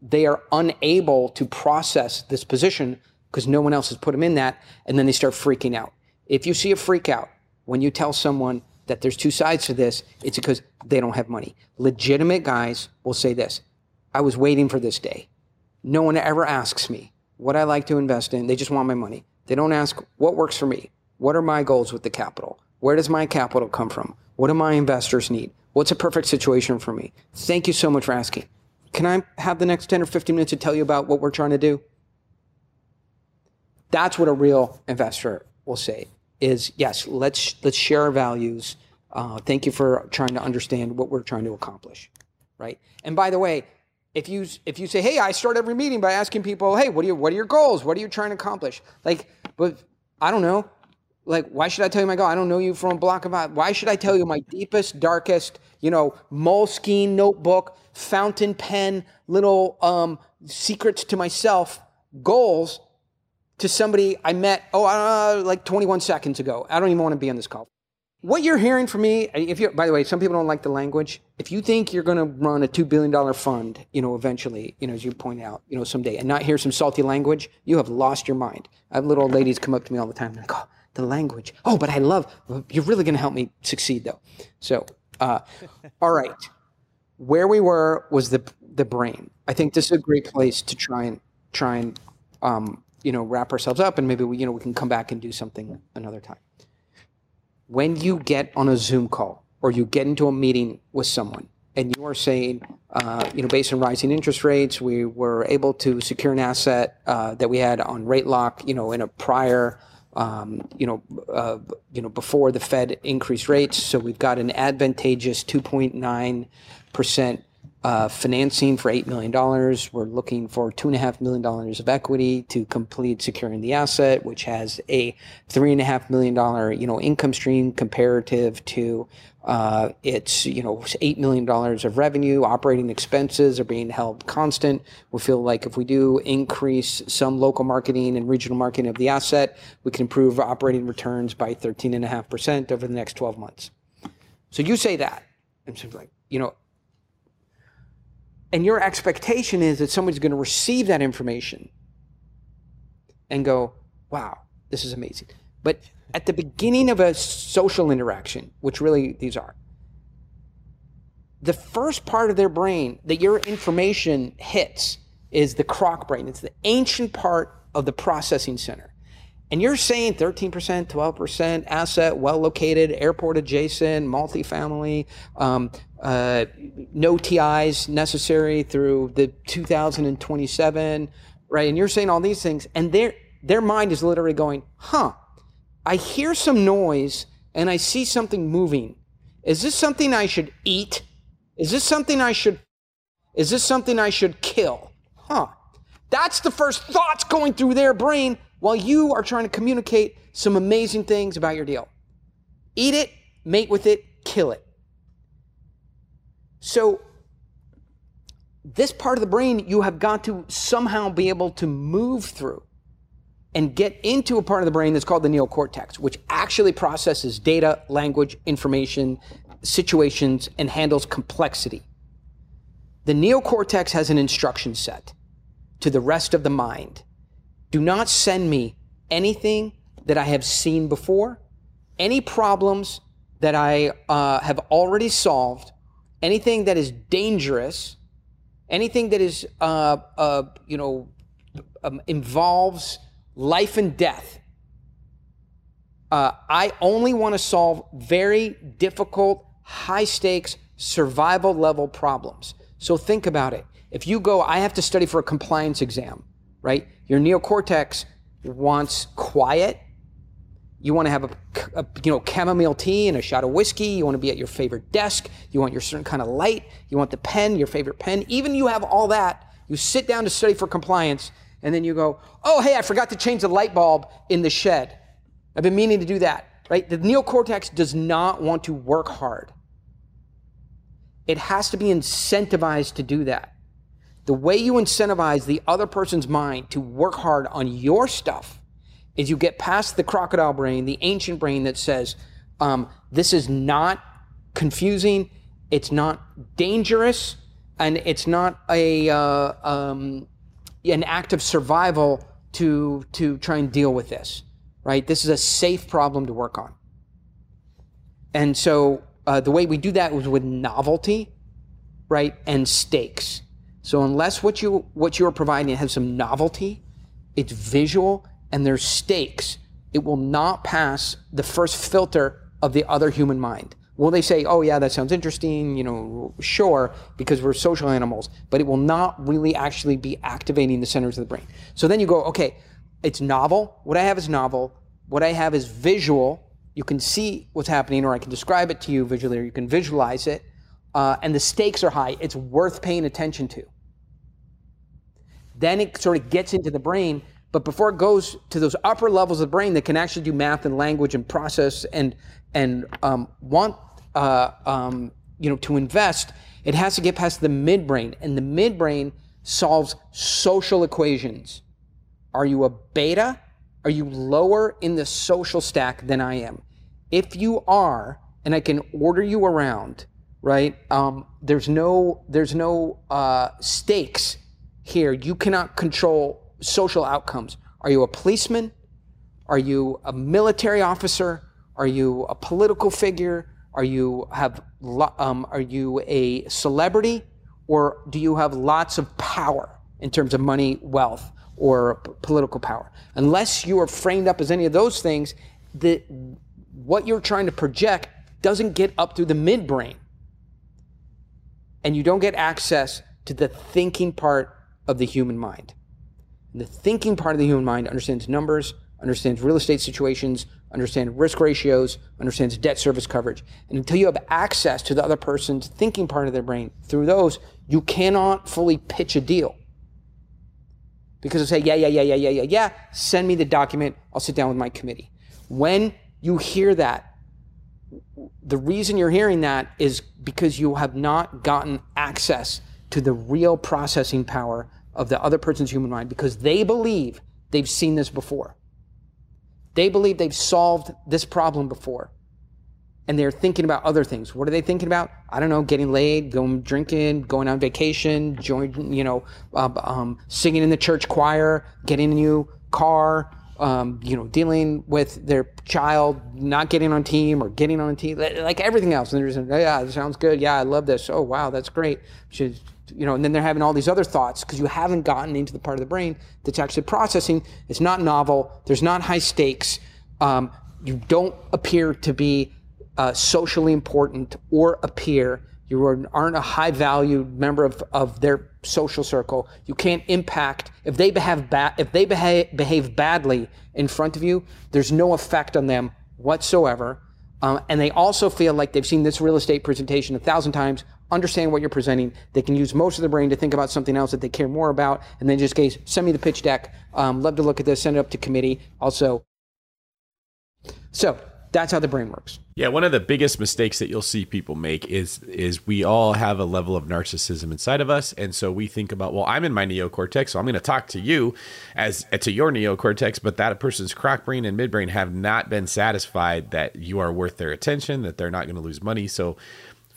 they are unable to process this position because no one else has put them in that and then they start freaking out. If you see a freak out when you tell someone that there's two sides to this, it's because they don't have money. Legitimate guys will say this I was waiting for this day. No one ever asks me what I like to invest in. They just want my money. They don't ask what works for me. What are my goals with the capital? Where does my capital come from? What do my investors need? What's a perfect situation for me? Thank you so much for asking. Can I have the next 10 or 15 minutes to tell you about what we're trying to do? That's what a real investor will say is yes, let's let's share our values. Uh, thank you for trying to understand what we're trying to accomplish, right? And by the way, if you if you say, hey, I start every meeting by asking people, hey, what are your what are your goals? What are you trying to accomplish? Like, but I don't know. like why should i tell you my goal i don't know you from a block of why should i tell you my deepest darkest you know moleskine notebook fountain pen little um, secrets to myself goals to somebody i met oh uh, like 21 seconds ago i don't even want to be on this call what you're hearing from me if you by the way some people don't like the language if you think you're going to run a $2 billion fund you know eventually you know as you point out you know someday and not hear some salty language you have lost your mind i have little old ladies come up to me all the time and like oh the language. Oh, but I love, you're really going to help me succeed though. So, uh, all right. Where we were was the, the brain. I think this is a great place to try and try and, um, you know, wrap ourselves up and maybe we, you know, we can come back and do something another time. When you get on a Zoom call or you get into a meeting with someone and you are saying, uh, you know, based on rising interest rates, we were able to secure an asset uh, that we had on rate lock, you know, in a prior um, you know, uh, you know, before the Fed increased rates. So we've got an advantageous 2.9 percent uh, financing for $8 million. We're looking for $2.5 million of equity to complete securing the asset, which has a $3.5 million, you know, income stream comparative to uh, it's you know eight million dollars of revenue. Operating expenses are being held constant. We feel like if we do increase some local marketing and regional marketing of the asset, we can improve operating returns by thirteen and a half percent over the next twelve months. So you say that, so like you know, and your expectation is that somebody's going to receive that information and go, "Wow, this is amazing." But at the beginning of a social interaction, which really these are, the first part of their brain that your information hits is the croc brain. It's the ancient part of the processing center. And you're saying 13%, 12% asset, well located, airport adjacent, multifamily, um, uh, no TIs necessary through the 2027, right? And you're saying all these things, and their their mind is literally going, huh, I hear some noise and I see something moving. Is this something I should eat? Is this something I should is this something I should kill? Huh. That's the first thoughts going through their brain while you are trying to communicate some amazing things about your deal. Eat it, mate with it, kill it. So this part of the brain you have got to somehow be able to move through and get into a part of the brain that's called the neocortex, which actually processes data, language, information, situations, and handles complexity. The neocortex has an instruction set to the rest of the mind. Do not send me anything that I have seen before, any problems that I uh, have already solved, anything that is dangerous, anything that is, uh, uh, you know, um, involves life and death. Uh, I only want to solve very difficult, high stakes, survival level problems. So think about it. If you go, I have to study for a compliance exam, right? Your neocortex wants quiet. You want to have a, a, you know chamomile tea and a shot of whiskey. You want to be at your favorite desk. You want your certain kind of light. You want the pen, your favorite pen. Even you have all that. You sit down to study for compliance and then you go, oh, hey, I forgot to change the light bulb in the shed. I've been meaning to do that, right? The neocortex does not want to work hard. It has to be incentivized to do that. The way you incentivize the other person's mind to work hard on your stuff is you get past the crocodile brain, the ancient brain that says, um, this is not confusing, it's not dangerous, and it's not a, uh, um, an act of survival to, to try and deal with this, right? This is a safe problem to work on. And so uh, the way we do that was with novelty, right, and stakes. So unless what you what you're providing has some novelty, it's visual and there's stakes, it will not pass the first filter of the other human mind. Will they say, oh, yeah, that sounds interesting? You know, sure, because we're social animals, but it will not really actually be activating the centers of the brain. So then you go, okay, it's novel. What I have is novel. What I have is visual. You can see what's happening, or I can describe it to you visually, or you can visualize it. Uh, and the stakes are high. It's worth paying attention to. Then it sort of gets into the brain But before it goes to those upper levels of the brain that can actually do math and language and process and and um, want uh, um, you know to invest, it has to get past the midbrain, and the midbrain solves social equations. Are you a beta? Are you lower in the social stack than I am? If you are, and I can order you around, right? Um, there's no there's no uh, stakes here. You cannot control social outcomes. Are you a policeman? Are you a military officer? Are you a political figure? Are you have um, are you a celebrity, or do you have lots of power in terms of money, wealth, or political power? Unless you are framed up as any of those things, the what you're trying to project doesn't get up through the midbrain, and you don't get access to the thinking part of the human mind. The thinking part of the human mind understands numbers, understands real estate situations, understands risk ratios, understands debt service coverage. And until you have access to the other person's thinking part of their brain through those, you cannot fully pitch a deal. Because they say, yeah, yeah, yeah, yeah, yeah, yeah, yeah, send me the document, I'll sit down with my committee. When you hear that, the reason you're hearing that is because you have not gotten access to the real processing power of the other person's human mind because they believe they've seen this before. They believe they've solved this problem before. And they're thinking about other things. What are they thinking about? I don't know, getting laid, going drinking, going on vacation, joining, you know, uh, um, singing in the church choir, getting a new car, um, you know, dealing with their child not getting on team or getting on a team, like everything else. And they're just, yeah, sounds good. Yeah, I love this. Oh, wow, that's great. Should, you know, and then they're having all these other thoughts because you haven't gotten into the part of the brain that's actually processing. It's not novel. There's not high stakes. Um, you don't appear to be uh, socially important or appear. You aren't a high valued member of, of their social circle. You can't impact if they behave ba- if they behave, behave badly in front of you. There's no effect on them whatsoever. Um, and they also feel like they've seen this real estate presentation a thousand times understand what you're presenting. They can use most of the brain to think about something else that they care more about. And then just case, send me the pitch deck. Um, love to look at this. Send it up to committee. Also, so that's how the brain works. Yeah, one of the biggest mistakes that you'll see people make is is we all have a level of narcissism inside of us, and so we think about, well, I'm in my neocortex, so I'm going to talk to you as to your neocortex, but that person's croc brain and midbrain have not been satisfied that you are worth their attention, that they're not going to lose money. So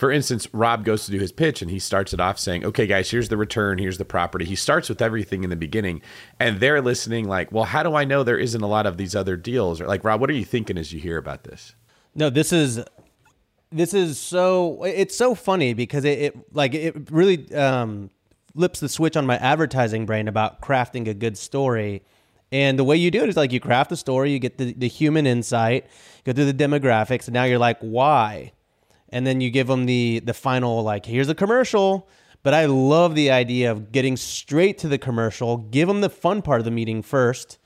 for instance, Rob goes to do his pitch and he starts it off saying, okay, guys, here's the return, here's the property. He starts with everything in the beginning. And they're listening, like, well, how do I know there isn't a lot of these other deals? Or like, Rob, what are you thinking as you hear about this? No, this is this is so it's so funny because it, it like it really um, flips the switch on my advertising brain about crafting a good story. And the way you do it is like you craft the story, you get the, the human insight, go through the demographics, and now you're like, why? And then you give them the the final like here's a commercial. But i love the idea of getting straight to the commercial give them the fun part of the meeting first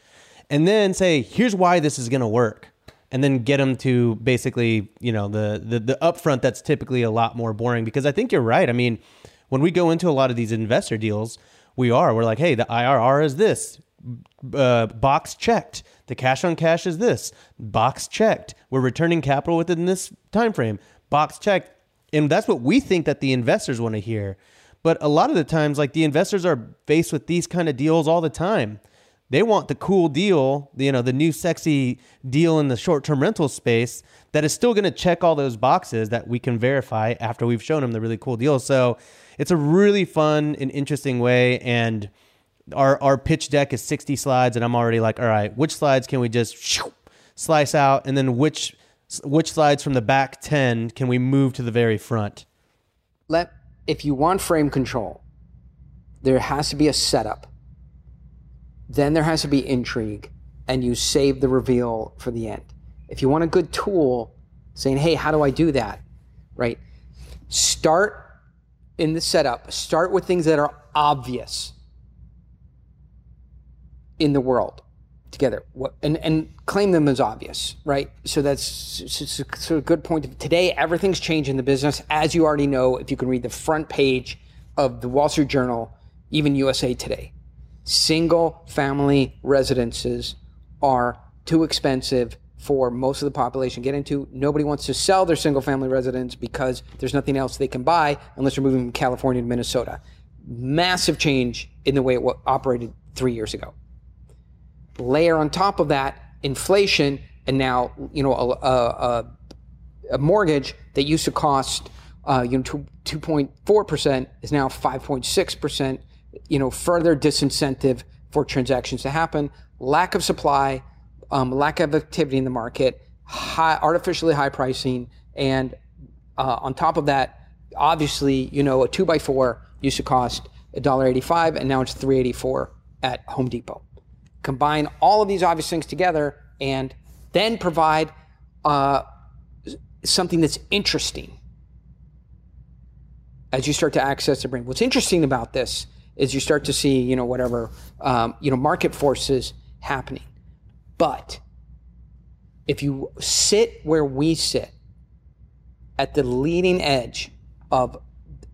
and then say here's why this is going to work. And then get them to basically you know the, the the upfront that's typically a lot more boring. Because i think you're right. I mean when we go into a lot of these investor deals we are. We're like hey the irr is this. Uh, box checked. The cash on cash is this. Box checked. We're returning capital within this time frame box checked. And that's what we think that the investors want to hear. But a lot of the times, like the investors are faced with these kind of deals all the time. They want the cool deal, you know, the new sexy deal in the short term rental space that is still going to check all those boxes that we can verify after we've shown them the really cool deal. So it's a really fun and interesting way. And our, our pitch deck is 60 slides. And I'm already like, all right, which slides can we just slice out? And then which which slides from the back 10 can we move to the very front? Let if you want frame control, there has to be a setup. Then there has to be intrigue and you save the reveal for the end. If you want a good tool saying, "Hey, how do I do that?" right? Start in the setup, start with things that are obvious in the world together what, and, and claim them as obvious, right? So that's a sort of good point. Today, everything's changed in the business. As you already know, if you can read the front page of the Wall Street Journal, even USA Today, Single family residences are too expensive for most of the population to get into. Nobody wants to sell their single family residence because there's nothing else they can buy unless they're moving from California to Minnesota. Massive change in the way it operated three years ago. Layer on top of that inflation, and now you know a, a, a mortgage that used to cost uh, you know two point four percent is now five point six percent. You know further disincentive for transactions to happen. Lack of supply um, lack of activity in the market, high, artificially high pricing, and uh, on top of that, obviously, you know, a two by four used to cost $1.85 and now it's 384 at Home Depot. Combine all of these obvious things together and then provide uh, something that's interesting as you start to access the brain. What's interesting about this is you start to see, you know, whatever, um, you know, market forces happening. But if you sit where we sit at the leading edge of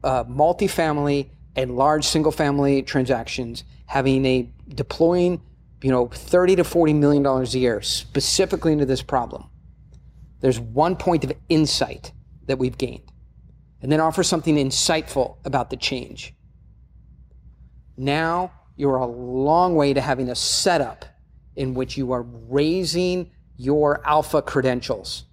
uh, multifamily and large single family transactions, having a deploying, you know, 30 to 40 million dollars a year specifically into this problem, there's one point of insight that we've gained. And then offer something insightful about the change. Now you're a long way to having a setup in which you are raising your alpha credentials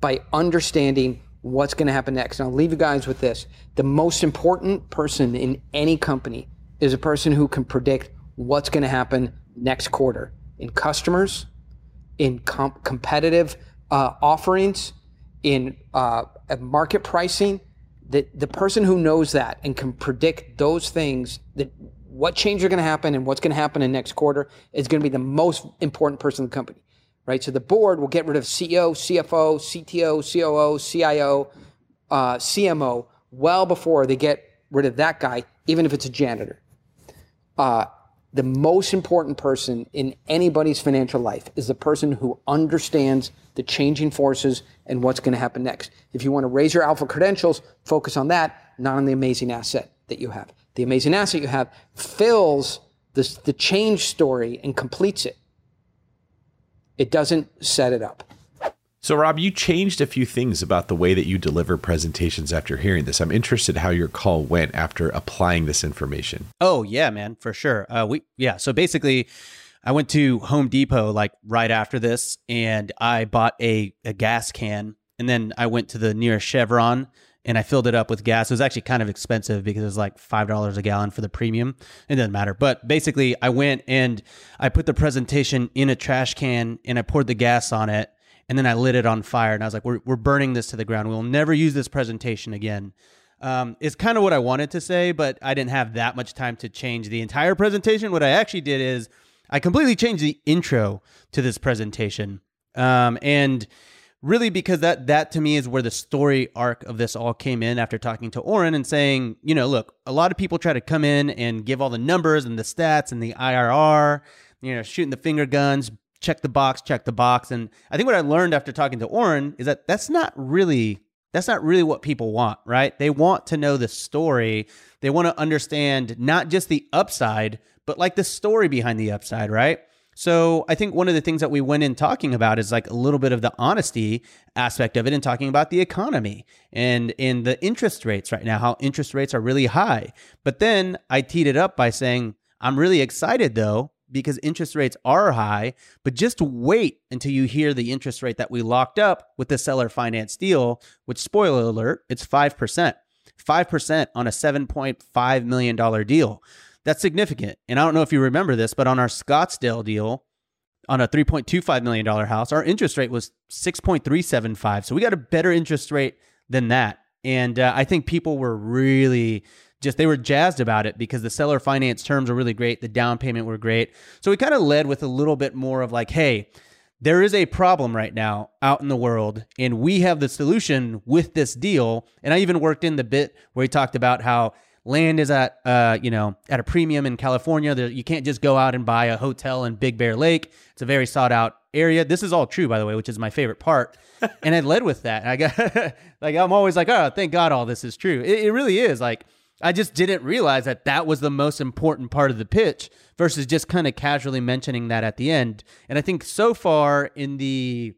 by understanding what's going to happen next. And I'll leave you guys with this. The most important person in any company is a person who can predict what's going to happen next quarter in customers, in comp- competitive uh, offerings, in uh, market pricing. The, the person who knows that and can predict those things that what changes are going to happen and what's going to happen in next quarter is going to be the most important person in the company, right? So the board will get rid of CEO, CFO, CTO, COO, CIO, uh, CMO well before they get rid of that guy, even if it's a janitor. Uh, the most important person in anybody's financial life is the person who understands the changing forces and what's going to happen next. If you want to raise your alpha credentials, focus on that, not on the amazing asset that you have the amazing asset you have fills this, the change story and completes it. It doesn't set it up. So, Rob, you changed a few things about the way that you deliver presentations after hearing this. I'm interested how your call went after applying this information. Oh yeah, man, for sure. Uh, we yeah. So basically, I went to Home Depot like right after this, and I bought a a gas can, and then I went to the nearest Chevron and I filled it up with gas. It was actually kind of expensive because it was like five dollars a gallon for the premium. It doesn't matter. But basically, I went and I put the presentation in a trash can and I poured the gas on it, and then I lit it on fire. And I was like, "We're we're burning this to the ground. We'll never use this presentation again." Um, it's kind of what I wanted to say, but I didn't have that much time to change the entire presentation. What I actually did is I completely changed the intro to this presentation, um, and really because that that to me is where the story arc of this all came in after talking to Oren and saying, you know, look, a lot of people try to come in and give all the numbers and the stats and the IRR, you know, shooting the finger guns, check the box, check the box. And I think what I learned after talking to Oren is that that's not really that's not really what people want, right? They want to know the story. They want to understand not just the upside, but like the story behind the upside, right? So I think one of the things that we went in talking about is like a little bit of the honesty aspect of it and talking about the economy and in the interest rates right now, how interest rates are really high. But then I teed it up by saying, I'm really excited though, because interest rates are high, but just wait until you hear the interest rate that we locked up with the seller finance deal, which spoiler alert, it's 5%. 5% on a $7.5 million deal. That's significant. And I don't know if you remember this, but on our Scottsdale deal, on a $3.25 million house, our interest rate was 6.375. So we got a better interest rate than that. And uh, I think people were really just, they were jazzed about it because the seller finance terms were really great. The down payment were great. So we kind of led with a little bit more of like, hey, there is a problem right now out in the world, and we have the solution with this deal. And I even worked in the bit where he talked about how land is at uh, you know at a premium in California. There, you can't just go out and buy a hotel in Big Bear Lake. It's a very sought out area. This is all true, by the way, which is my favorite part. and I led with that. I got like I'm always like, oh, thank God, all this is true. It, it really is. Like I just didn't realize that that was the most important part of the pitch versus just kind of casually mentioning that at the end. And I think so far in the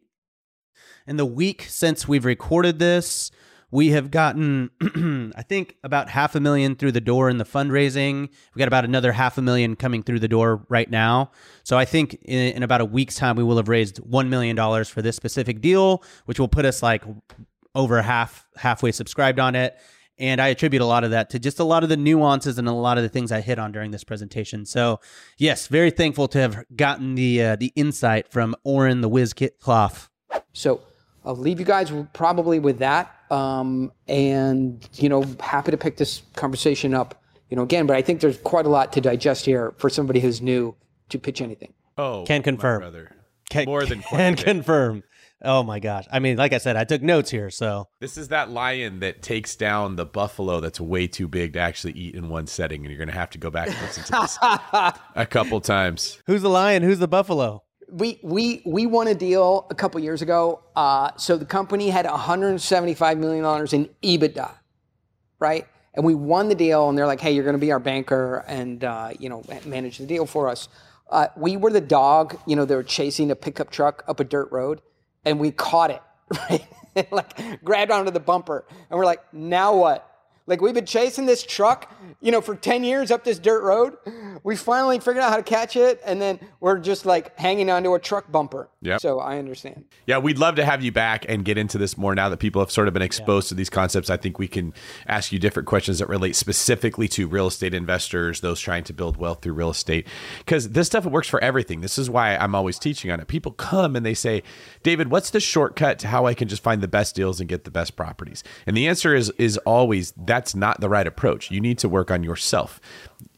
in the week since we've recorded this, we have gotten I think about half a million through the door in the fundraising. We got about another half a million coming through the door right now. So I think in, in about a week's time we will have raised 1 million dollars for this specific deal, which will put us like over half halfway subscribed on it and I attribute a lot of that to just a lot of the nuances and a lot of the things I hit on during this presentation. So, yes, very thankful to have gotten the uh, the insight from Oren the Whiz Kit Klaff. So, I'll leave you guys probably with that, um, and you know, happy to pick this conversation up, you know, again. But I think there's quite a lot to digest here for somebody who's new to pitch anything. Oh, can confirm. Brother. Can, More than can confirm. Oh my gosh. I mean, like I said, I took notes here, so This is that lion that takes down the buffalo that's way too big to actually eat in one setting, and you're gonna have to go back and listen to this a couple times. who's the lion? Who's the buffalo? We we we won a deal a couple years ago. Uh, so the company had 175 million dollars in EBITDA, right? And we won the deal, and they're like, "Hey, you're going to be our banker and uh, you know manage the deal for us." Uh, we were the dog. You know, they were chasing a pickup truck up a dirt road, and we caught it, right? like grabbed onto the bumper, and we're like, "Now what?" Like we've been chasing this truck, you know, for 10 years up this dirt road. We finally figured out how to catch it, and then we're just like hanging onto a truck bumper. Yeah. So I understand. Yeah, we'd love to have you back and get into this more now that people have sort of been exposed to these concepts. I think we can ask you different questions that relate specifically to real estate investors, those trying to build wealth through real estate. Because this stuff it works for everything. This is why I'm always teaching on it. People come and they say, David, what's the shortcut to how I can just find the best deals and get the best properties? And the answer is is always that's not the right approach. You need to work on yourself.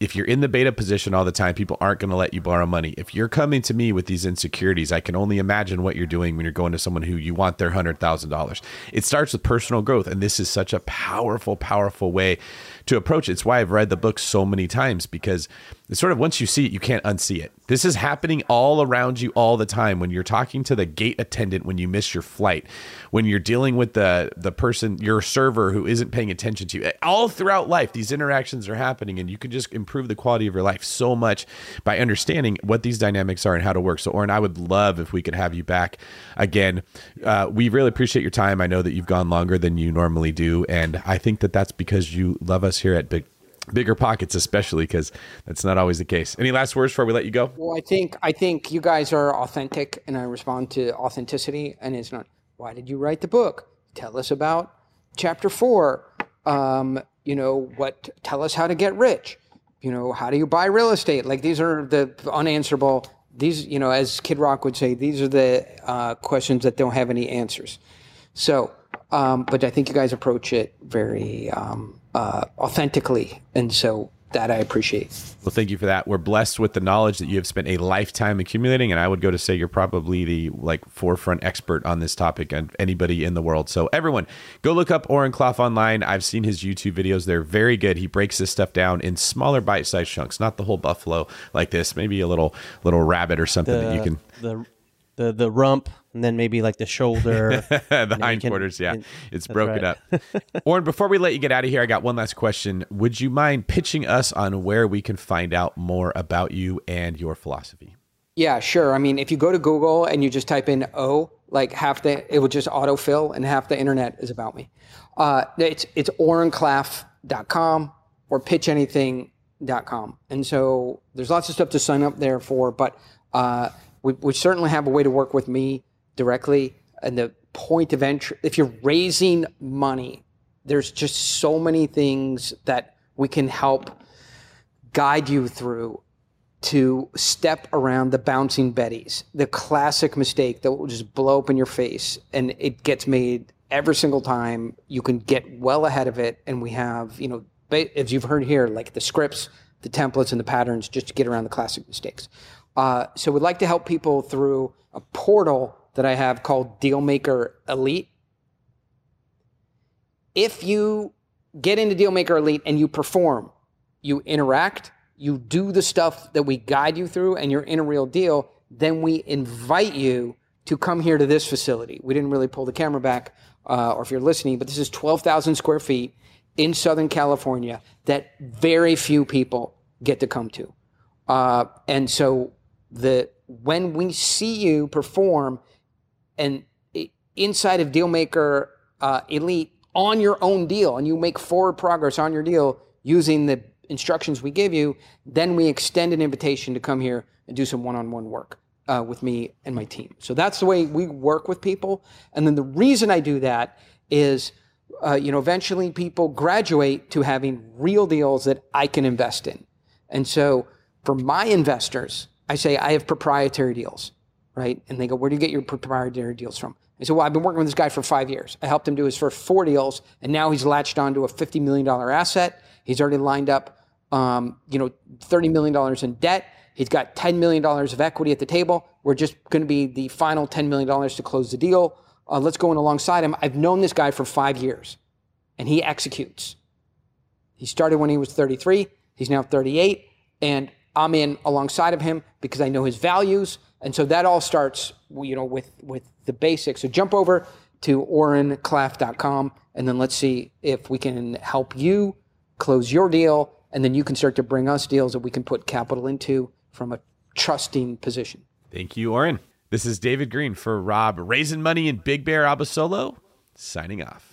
If you're in the beta position all the time, people aren't going to let you borrow money. If you're coming to me with these insecurities, I can only imagine what you're doing when you're going to someone who you want their $100,000. It starts with personal growth. And this is such a powerful, powerful way to approach it. It's why I've read the book so many times because it's sort of once you see it, you can't unsee it. This is happening all around you all the time. When you're talking to the gate attendant when you miss your flight, when you're dealing with the the person, your server who isn't paying attention to you, all throughout life, these interactions are happening, and you can just improve the quality of your life so much by understanding what these dynamics are and how to work. So, Oren, I would love if we could have you back again. Uh, we really appreciate your time. I know that you've gone longer than you normally do, and I think that that's because you love us here at Big BiggerPockets especially because that's not always the case any last words before we let you go Well, I think I think you guys are authentic, and I respond to authenticity. And it's not why did you write the book? Tell us about chapter four. Um, you know what? Tell us how to get rich. You know how do you buy real estate? Like these are the unanswerable. These, you know, as Kid Rock would say, these are the uh, questions that don't have any answers. So, um, but I think you guys approach it very um, uh, authentically, and so that I appreciate. well thank you for that. We're blessed with the knowledge that you have spent a lifetime accumulating and i would go to say you're probably the like forefront expert on this topic and anybody in the world. So everyone go look up Oren Klaff online. I've seen his youtube videos. They're very good. He breaks this stuff down in smaller bite-sized chunks not the whole buffalo like this. Maybe a little little rabbit or something that you can the the the rump and then maybe like the shoulder. the then you can- hindquarters, yeah. and- It's broken right. up. Oren, before we let you get out of here, I got one last question. Would you mind pitching us on where we can find out more about you and your philosophy? Yeah, sure. I mean, if you go to Google and you just type in O, like half the, it will just autofill and half the internet is about me. Uh, it's, it's orenklaff.com or pitchanything.com. And so there's lots of stuff to sign up there for, but uh, we, we certainly have a way to work with me directly. And the point of entry, if you're raising money, there's just so many things that we can help guide you through to step around the bouncing betties, the classic mistake that will just blow up in your face, and it gets made every single time. You can get well ahead of it, and we have, you know, as you've heard here, like the scripts, the templates, and the patterns just to get around the classic mistakes. Uh, so we'd like to help people through a portal that I have called Dealmaker Elite. If you get into Dealmaker Elite and you perform, you interact, you do the stuff that we guide you through, and you're in a real deal, then we invite you to come here to this facility. We didn't really pull the camera back, uh, or if you're listening, but this is 12,000 square feet. in Southern California that very few people get to come to. Uh, and so the when we see you perform and inside of Dealmaker uh, Elite on your own deal and you make forward progress on your deal using the instructions we give you, then we extend an invitation to come here and do some one-on-one work uh, with me and my team. So that's the way we work with people. And then the reason I do that is, uh, you know, eventually people graduate to having real deals that I can invest in. And so for my investors, I say I have proprietary deals, right? And they go, where do you get your proprietary deals from? I said, well, I've been working with this guy for five years. I helped him do his first four deals, and now he's latched onto a $50 million asset. He's already lined up, um, you know, $30 million in debt. He's got $10 million of equity at the table. We're just going to be the final $10 million to close the deal. Uh, let's go in alongside him. I've known this guy for five years, and he executes. He started when he was 33. He's now 38, and I'm in alongside of him because I know his values. And so that all starts, you know, with, with the basics. So jump over to orenklaff.com and then let's see if we can help you close your deal. And then you can start to bring us deals that we can put capital into from a trusting position. Thank you, Oren. This is David Greene for Rob, raising money in Big Bear Abasolo, signing off.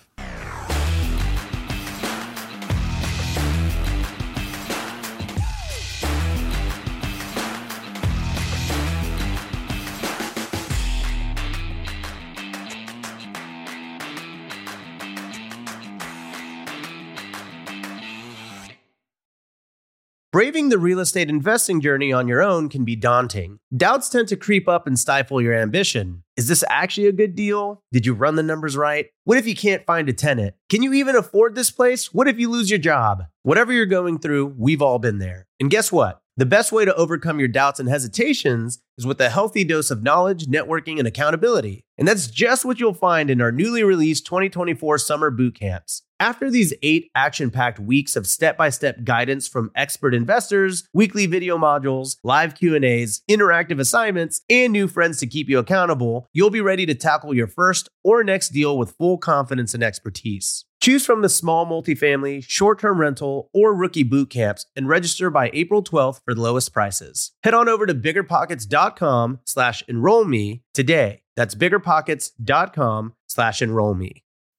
Braving the real estate investing journey on your own can be daunting. Doubts tend to creep up and stifle your ambition. Is this actually a good deal? Did you run the numbers right? What if you can't find a tenant? Can you even afford this place? What if you lose your job? Whatever you're going through, we've all been there. And guess what? The best way to overcome your doubts and hesitations is with a healthy dose of knowledge, networking, and accountability. And that's just what you'll find in our newly released 2024 summer boot camps. After these eight action packed weeks of step by step guidance from expert investors, weekly video modules, live Q&As, interactive assignments, and new friends to keep you accountable, you'll be ready to tackle your first or next deal with full confidence and expertise. Choose from the small multifamily, short term rental, or rookie boot camps and register by April 12th for the lowest prices. Head on over to biggerpockets.com slash enroll me today. That's biggerpockets.com slash enroll me.